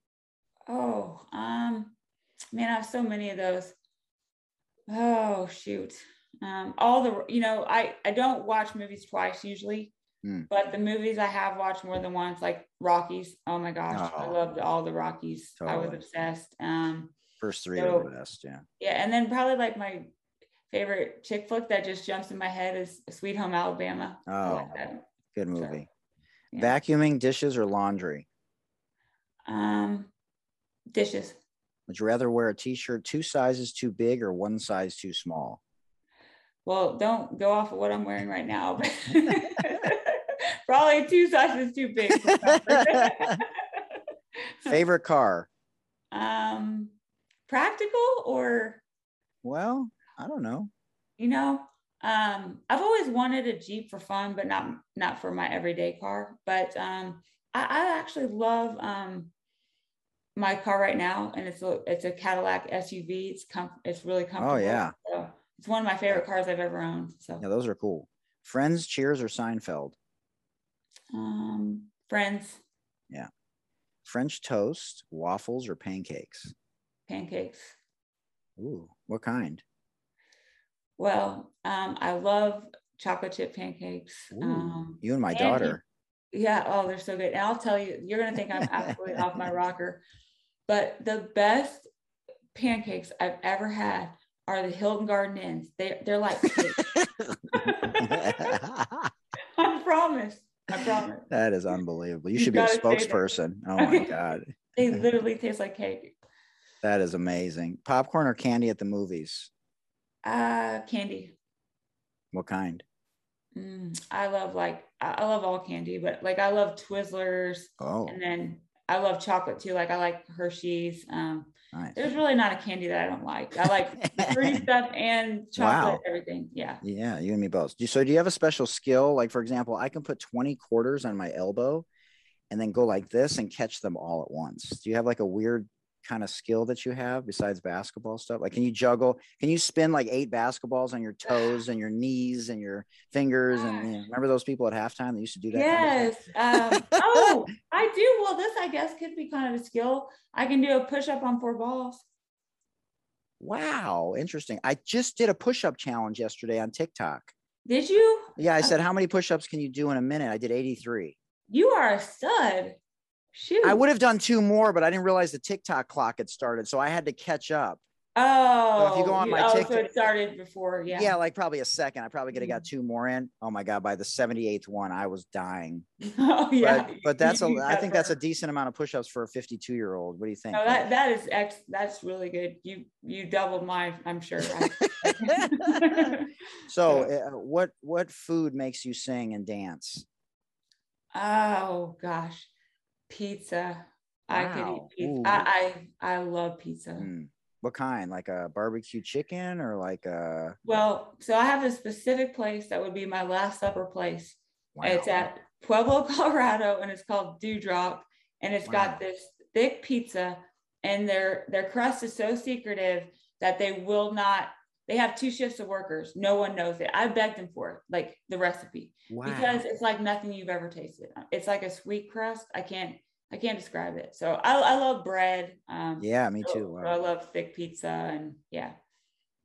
Oh, um, man, I have so many of those. Oh shoot. Um, all the you know, I I don't watch movies twice usually, mm. but the movies I have watched more than once, like Rockies. Oh my gosh, oh, I loved all the Rockies. Totally. I was obsessed. Um, first three so, are the best. Yeah. Yeah, and then probably like my favorite chick flick that just jumps in my head is Sweet Home Alabama. Oh, good movie. Yeah. Vacuuming, dishes, or laundry? Um, dishes. Would you rather wear a t-shirt two sizes too big or one size too small? Well, don't go off of what I'm wearing right now. [laughs] Probably two sizes too big. [laughs] Favorite car? Um, practical or? Well, I don't know. You know, um, I've always wanted a Jeep for fun, but not not for my everyday car. But um, I, I, actually love um, my car right now, and it's a it's a Cadillac SUV. It's com- it's really comfortable. Oh yeah. So it's one of my favorite cars I've ever owned. So Yeah, those are cool. Friends, Cheers, or Seinfeld? um, friends, Yeah. French toast, waffles, or pancakes? pancakes. Ooh, what kind? Well, um, I love chocolate chip pancakes. Ooh, Um, you and my and- daughter. Yeah, oh, they're so good. And I'll tell you, you're gonna think I'm absolutely off my rocker, but the best pancakes I've ever had are the Hilton Garden Inns. They they're like. [laughs] [laughs] I promise. I promise. that is unbelievable. You You should be a gotta say that. spokesperson. Oh my god. [laughs] They literally taste like cake. That is amazing. Popcorn or candy at the movies? Uh candy. What kind? Mm, I love like I love all candy, but like I love Twizzlers Oh, and then I love chocolate too. Like I like Hershey's. Um, nice. there's really not a candy that I don't like. I like fruity [laughs] stuff and chocolate, Wow. everything. Yeah. Yeah, you and me both. Do- So, do you have a special skill? Like, for example, I can put 20 quarters on my elbow and then go like this and catch them all at once. Do you have like a weird kind of skill that you have besides basketball stuff? Like, can you juggle? Can you spin like eight basketballs on your [sighs] toes and your knees and your fingers? And you know, remember those people at halftime that used to do that? kind of? Yes. Um, oh, [laughs] I do. Well, this I guess could be kind of a skill. I can do a push up on four balls. Wow, interesting. I just did a push up challenge yesterday on TikTok. Did you? Yeah, I said, how many push ups can you do in a minute? I did 83. You are a stud. Shoot. I would have done two more, but I didn't realize the TikTok clock had started. So I had to catch up. Oh, if you go on my oh, so it started before. Yeah. Yeah. like probably a second. I probably could have got Mm. two more in. Oh my God. By the 78th one, I was dying. [laughs] oh, yeah. But, but that's a, I think that's a decent amount of push ups for a 52 year old. What do you think? No, that that is ex. That's really good. You you doubled my. I'm sure. [laughs] [laughs] So, uh, what, what food makes you sing and dance? oh gosh, pizza. I could eat pizza. Ooh. I, I I love pizza. Mm, What kind? Like a barbecue chicken or like a, Well, so I have a specific place that would be my last supper place. Wow. It's at Pueblo, [laughs] Colorado, and it's called Dewdrop. And it's Wow. got this thick pizza, and their their crust is so secretive that they will not. They have two shifts of workers. No one knows it. I begged them for it, like the recipe, wow. because it's like nothing you've ever tasted. It's like a sweet crust. I can't I can't describe it. So I, I love bread. Um, yeah, me so- too. so I love thick pizza, and yeah.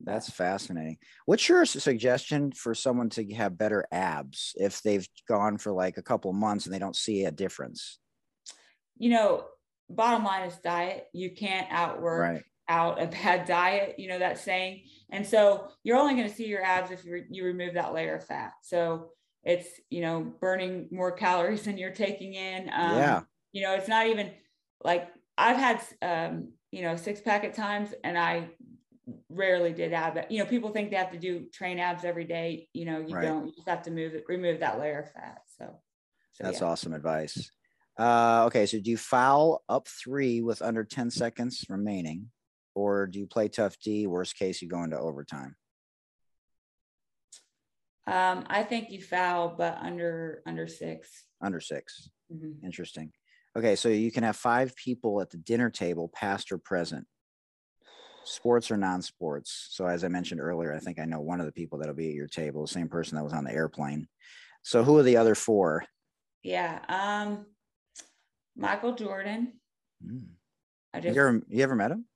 That's fascinating. What's your suggestion for someone to have better abs if they've gone for like a couple months and they don't see a difference? you know, bottom line is diet. You can't outwork Right. Out a bad [laughs] diet, you know, that saying. And so you're only going to see your abs if you, re- you remove that layer of fat. So it's, you know, burning more calories [laughs] than you're taking in. Um, Yeah. You know, it's not even like I've had, um, you know, six pack at times and I rarely did ab. You know, people think they have to do train abs every day. You know, you Right. don't, you just have to move it, remove that layer of fat. So, so That's yeah. awesome advice. Uh, okay, so do you foul up three with under 10 seconds remaining, or do you play tough D? Worst case, you go into overtime. Um, I think you foul, but under under six. Under six. Mhm. Interesting. Okay, so you can have five people at the dinner table, past or present. Sports or non-sports. So as I mentioned earlier, I think I know one of the people that'll be at your table, the same person that was on the airplane. So who are the other four? Yeah. Um, Michael Jordan. Hmm. I You just ever, you ever met him?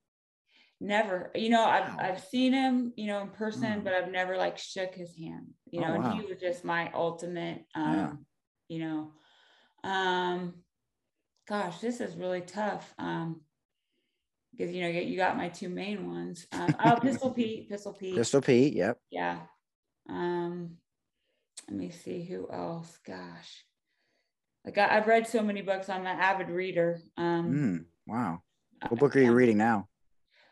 Never, you know, I've Wow. I've seen him, you know, in person, Mm. but I've never like shook his hand. You Oh, know, and he was just my ultimate. Um, Yeah. you know, um, gosh, this is really tough. Um, because you know you got my two main ones. Um, oh, Pistol Pete, [laughs] Pistol Pete. Pistol Pete. Yep. Yeah. Um, let me see who else. Gosh, like I, I've read so many books. I'm an avid reader. Um, Mm, wow. What book are you reading now?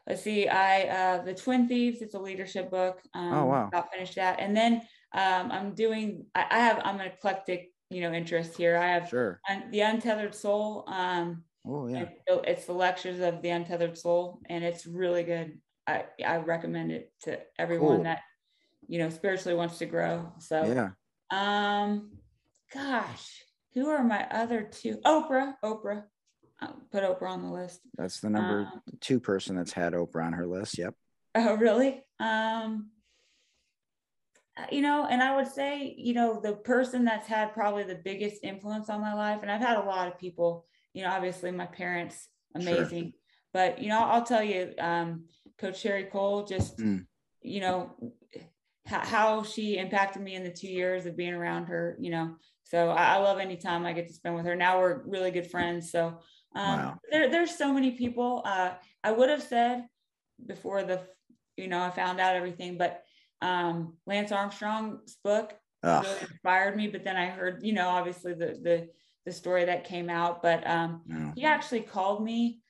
Let's see. I uh, the Twin Thieves. It's a leadership book. Um, Oh, wow. About finished that, and then um, I'm doing. I, I have. I'm an eclectic, you know, interest here. I have Sure. un, the Untethered Soul. Um, Oh yeah. it's the lectures of the Untethered Soul, and it's really good. I I recommend it to everyone Cool. that you know spiritually wants to grow. So Yeah. um, gosh, who are my other two? Oprah, Oprah. Uh, put Oprah on the list. That's the number um, two person that's had Oprah on her list. Yep. Oh, really? Um, you know, and I would say, you know, the person that's had probably the biggest influence on my life, and I've had a lot of people, you know, obviously my parents, amazing. Sure. But, you know, I'll tell you, um, Coach Sherri Coale, just, mm. you know, how she impacted me in the two years of being around her, you know. So I, I love any time I get to spend with her. Now we're really good friends. So um, wow. there, there's so many people. Uh, I would have said before the, you know, I found out everything, but um, Lance Armstrong's book really inspired me. But then I heard, you know, obviously the the the story that came out. But um, yeah. he actually called me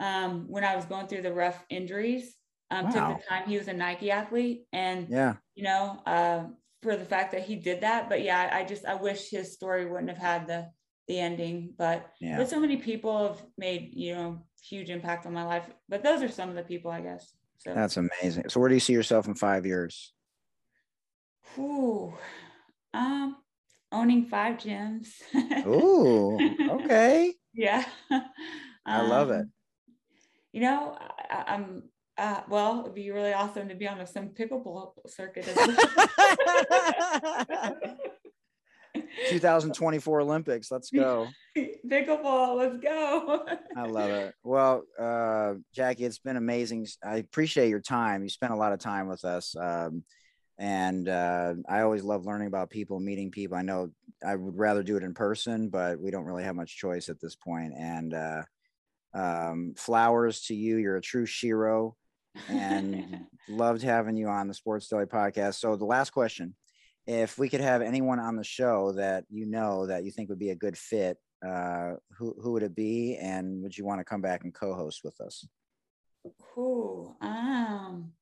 um, when I was going through the rough injuries. Um, wow. Took the time. He was a Nike athlete, and yeah, you know, uh, for the fact that he did that. But yeah, I, I just I wish his story wouldn't have had the the ending. But yeah. but so many people have made you know huge impact on my life. But those are some of the people, I guess. So that's amazing. So where do you see yourself in five years? Ooh, um, owning five gyms. Ooh, okay. [laughs] yeah. I love it. Um, you know, I, am uh, well, it'd be really awesome to be on a, some pickleball circuit. [laughs] [laughs] 2024 Olympics. Let's go. [laughs] Pickleball. Let's go. I love it. Well, uh, Jackie, it's been amazing. I appreciate your time. You spent a lot of time with us. Um, and uh, I always love learning about people, meeting people. I know I would rather do it in person, but we don't really have much choice at this point. And uh, um, flowers to you. You're a true shero. and [laughs] loved having you on the Sports Deli podcast. So the last question if we could have anyone on the show that you know that you think would be a good fit, uh, who who would it be, and would you want to come back and co-host with us? Cool. Um.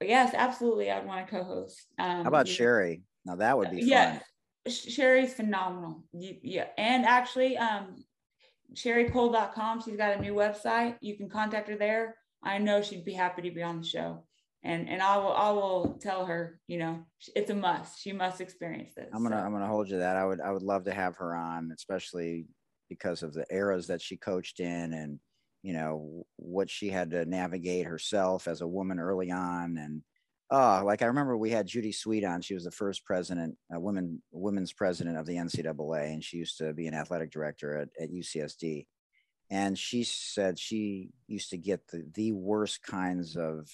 Yes, absolutely. I'd want to co-host. Um, How about Sherri? Now that would be fun. Yeah, Sherri's phenomenal. Yeah, and actually, um, sherricoale.com. She's got a new website. You can contact her there. I know she'd be happy to be on the show and and I will I will tell her, you know, it's a must. She must experience this. I'm gonna so. I'm gonna hold you that. I would I would love to have her on, especially because of the eras that she coached in and you know what she had to navigate herself as a woman early on and oh like i remember we had judy sweet on she was the first president a women women's president of the ncaa and she used to be an athletic director at, at ucsd and she said she used to get the, the worst kinds of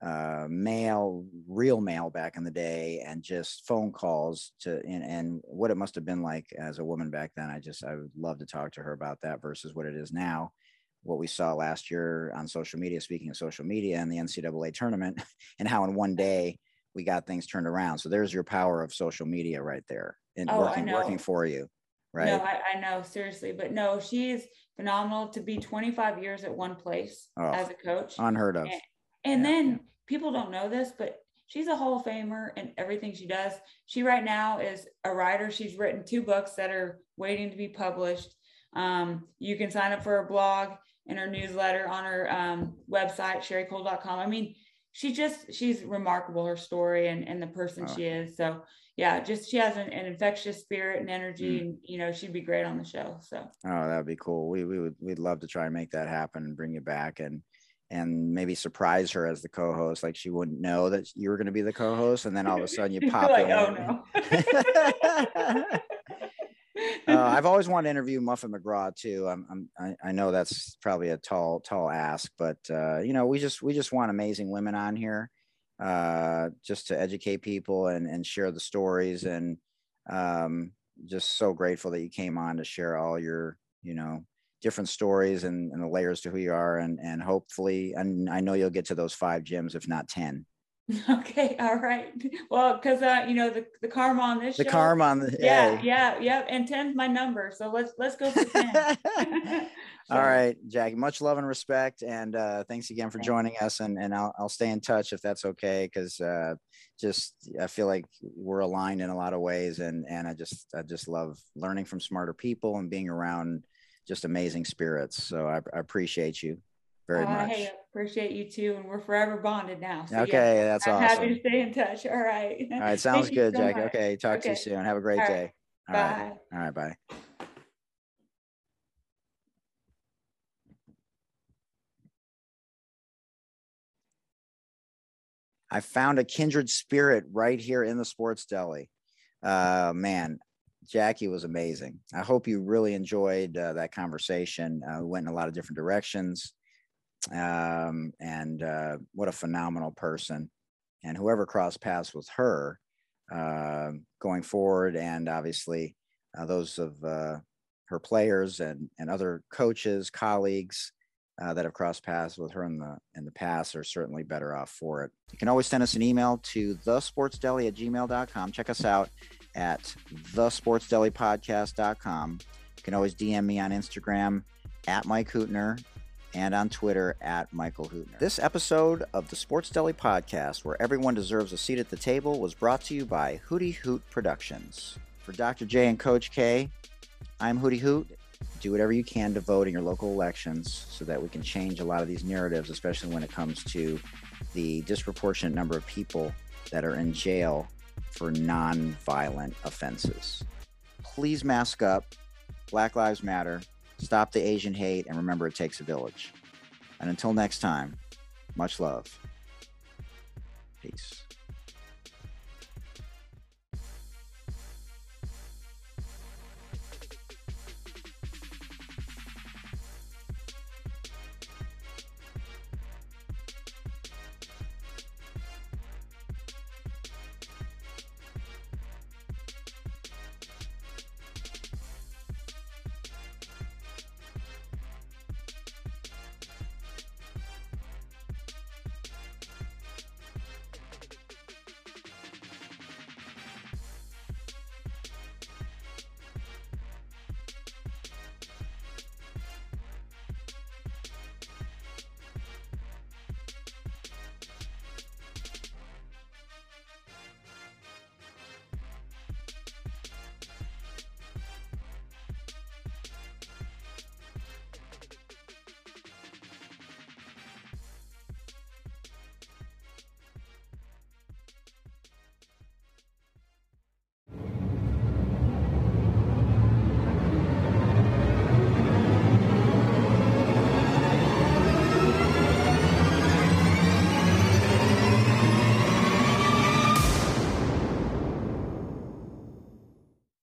uh, mail, real mail back in the day, and just phone calls to and, and what it must have been like as a woman back then. I just I would love to talk to her about that versus what it is now. What we saw last year on social media, speaking of social media and the NCAA tournament, [laughs] and how in one day we got things turned around. So there's your power of social media right there and oh, working working for you. Right. No, I, I, know seriously, but no, she's phenomenal to be 25 years at one place oh, as a coach. Unheard of. And, and yeah. then people don't know this, but she's a Hall of Famer in everything she does. She right now is a writer. She's written two books that are waiting to be published. Um, you can sign up for her blog and her newsletter on her um, website, sherricoale.com. I mean, she just, she's remarkable, her story and, and the person oh. she is. So yeah, just, she has an, an infectious spirit and energy mm. and, you know, she'd be great on the show. So. Oh, that'd be cool. We, we would, we'd love to try and make that happen and bring you back. And, and maybe surprise her as the co-host like she wouldn't know that you were going to be the co-host and then all of a [laughs] sudden you pop like, in oh, no. [laughs] uh, I've always wanted to interview Muffet McGraw too. I'm, I'm I, I know that's probably a tall tall ask, but uh, you know we just we just want amazing women on here, uh, just to educate people and and share the stories and um, just so grateful that you came on to share all your you know different stories and, and the layers to who you are and and hopefully and i know you'll get to those five gyms if not 10 [laughs] okay all right. Well because uh you know the, the karma on this the show, karma on the yeah hey. yeah yeah and 10's my number so let's let's go for 10 [laughs] [laughs] all right jackie much love and respect and uh thanks again for joining us and and i'll, I'll stay in touch if that's okay because uh just i feel like we're aligned in a lot of ways and and i just i just love learning from smarter people and being around just amazing spirits. So I, I appreciate you very uh, much. Hey, appreciate you too, and we're forever bonded now. So okay, yeah, that's I'm awesome. Happy to stay in touch. All right. All right, [laughs] sounds good, so Jackie. Much. Okay, talk okay. to you soon. Have a great All day. Right. All bye. Right. All right, bye. I found a kindred spirit right here in the sports deli. Uh, man, Jackie was amazing. I hope you really enjoyed uh, that conversation. Uh, we went in a lot of different directions. Um, and uh, what a phenomenal person. And whoever crossed paths with her uh, going forward, and obviously uh, those of uh, her players and, and other coaches, colleagues, uh, that have crossed paths with her in the in the past are certainly better off for it. You can always send us an email to thesportsdeli at gmail.com. Check us out at thesportsdelipodcast.com. You can always DM me on Instagram at Mike Hootner and on Twitter at Michael Hootner. This episode of the Sports Deli Podcast, where everyone deserves a seat at the table, was brought to you by Hootie Hoot Productions. For Dr. J and Coach K, I'm Hootie Hoot do whatever you can to vote in your local elections so that we can change a lot of these narratives, especially when it comes to the disproportionate number of people that are in jail for non-violent offenses. Please mask up. Black Lives Matter. Stop the Asian hate. And remember, it takes a village. And until next time, much love. Peace.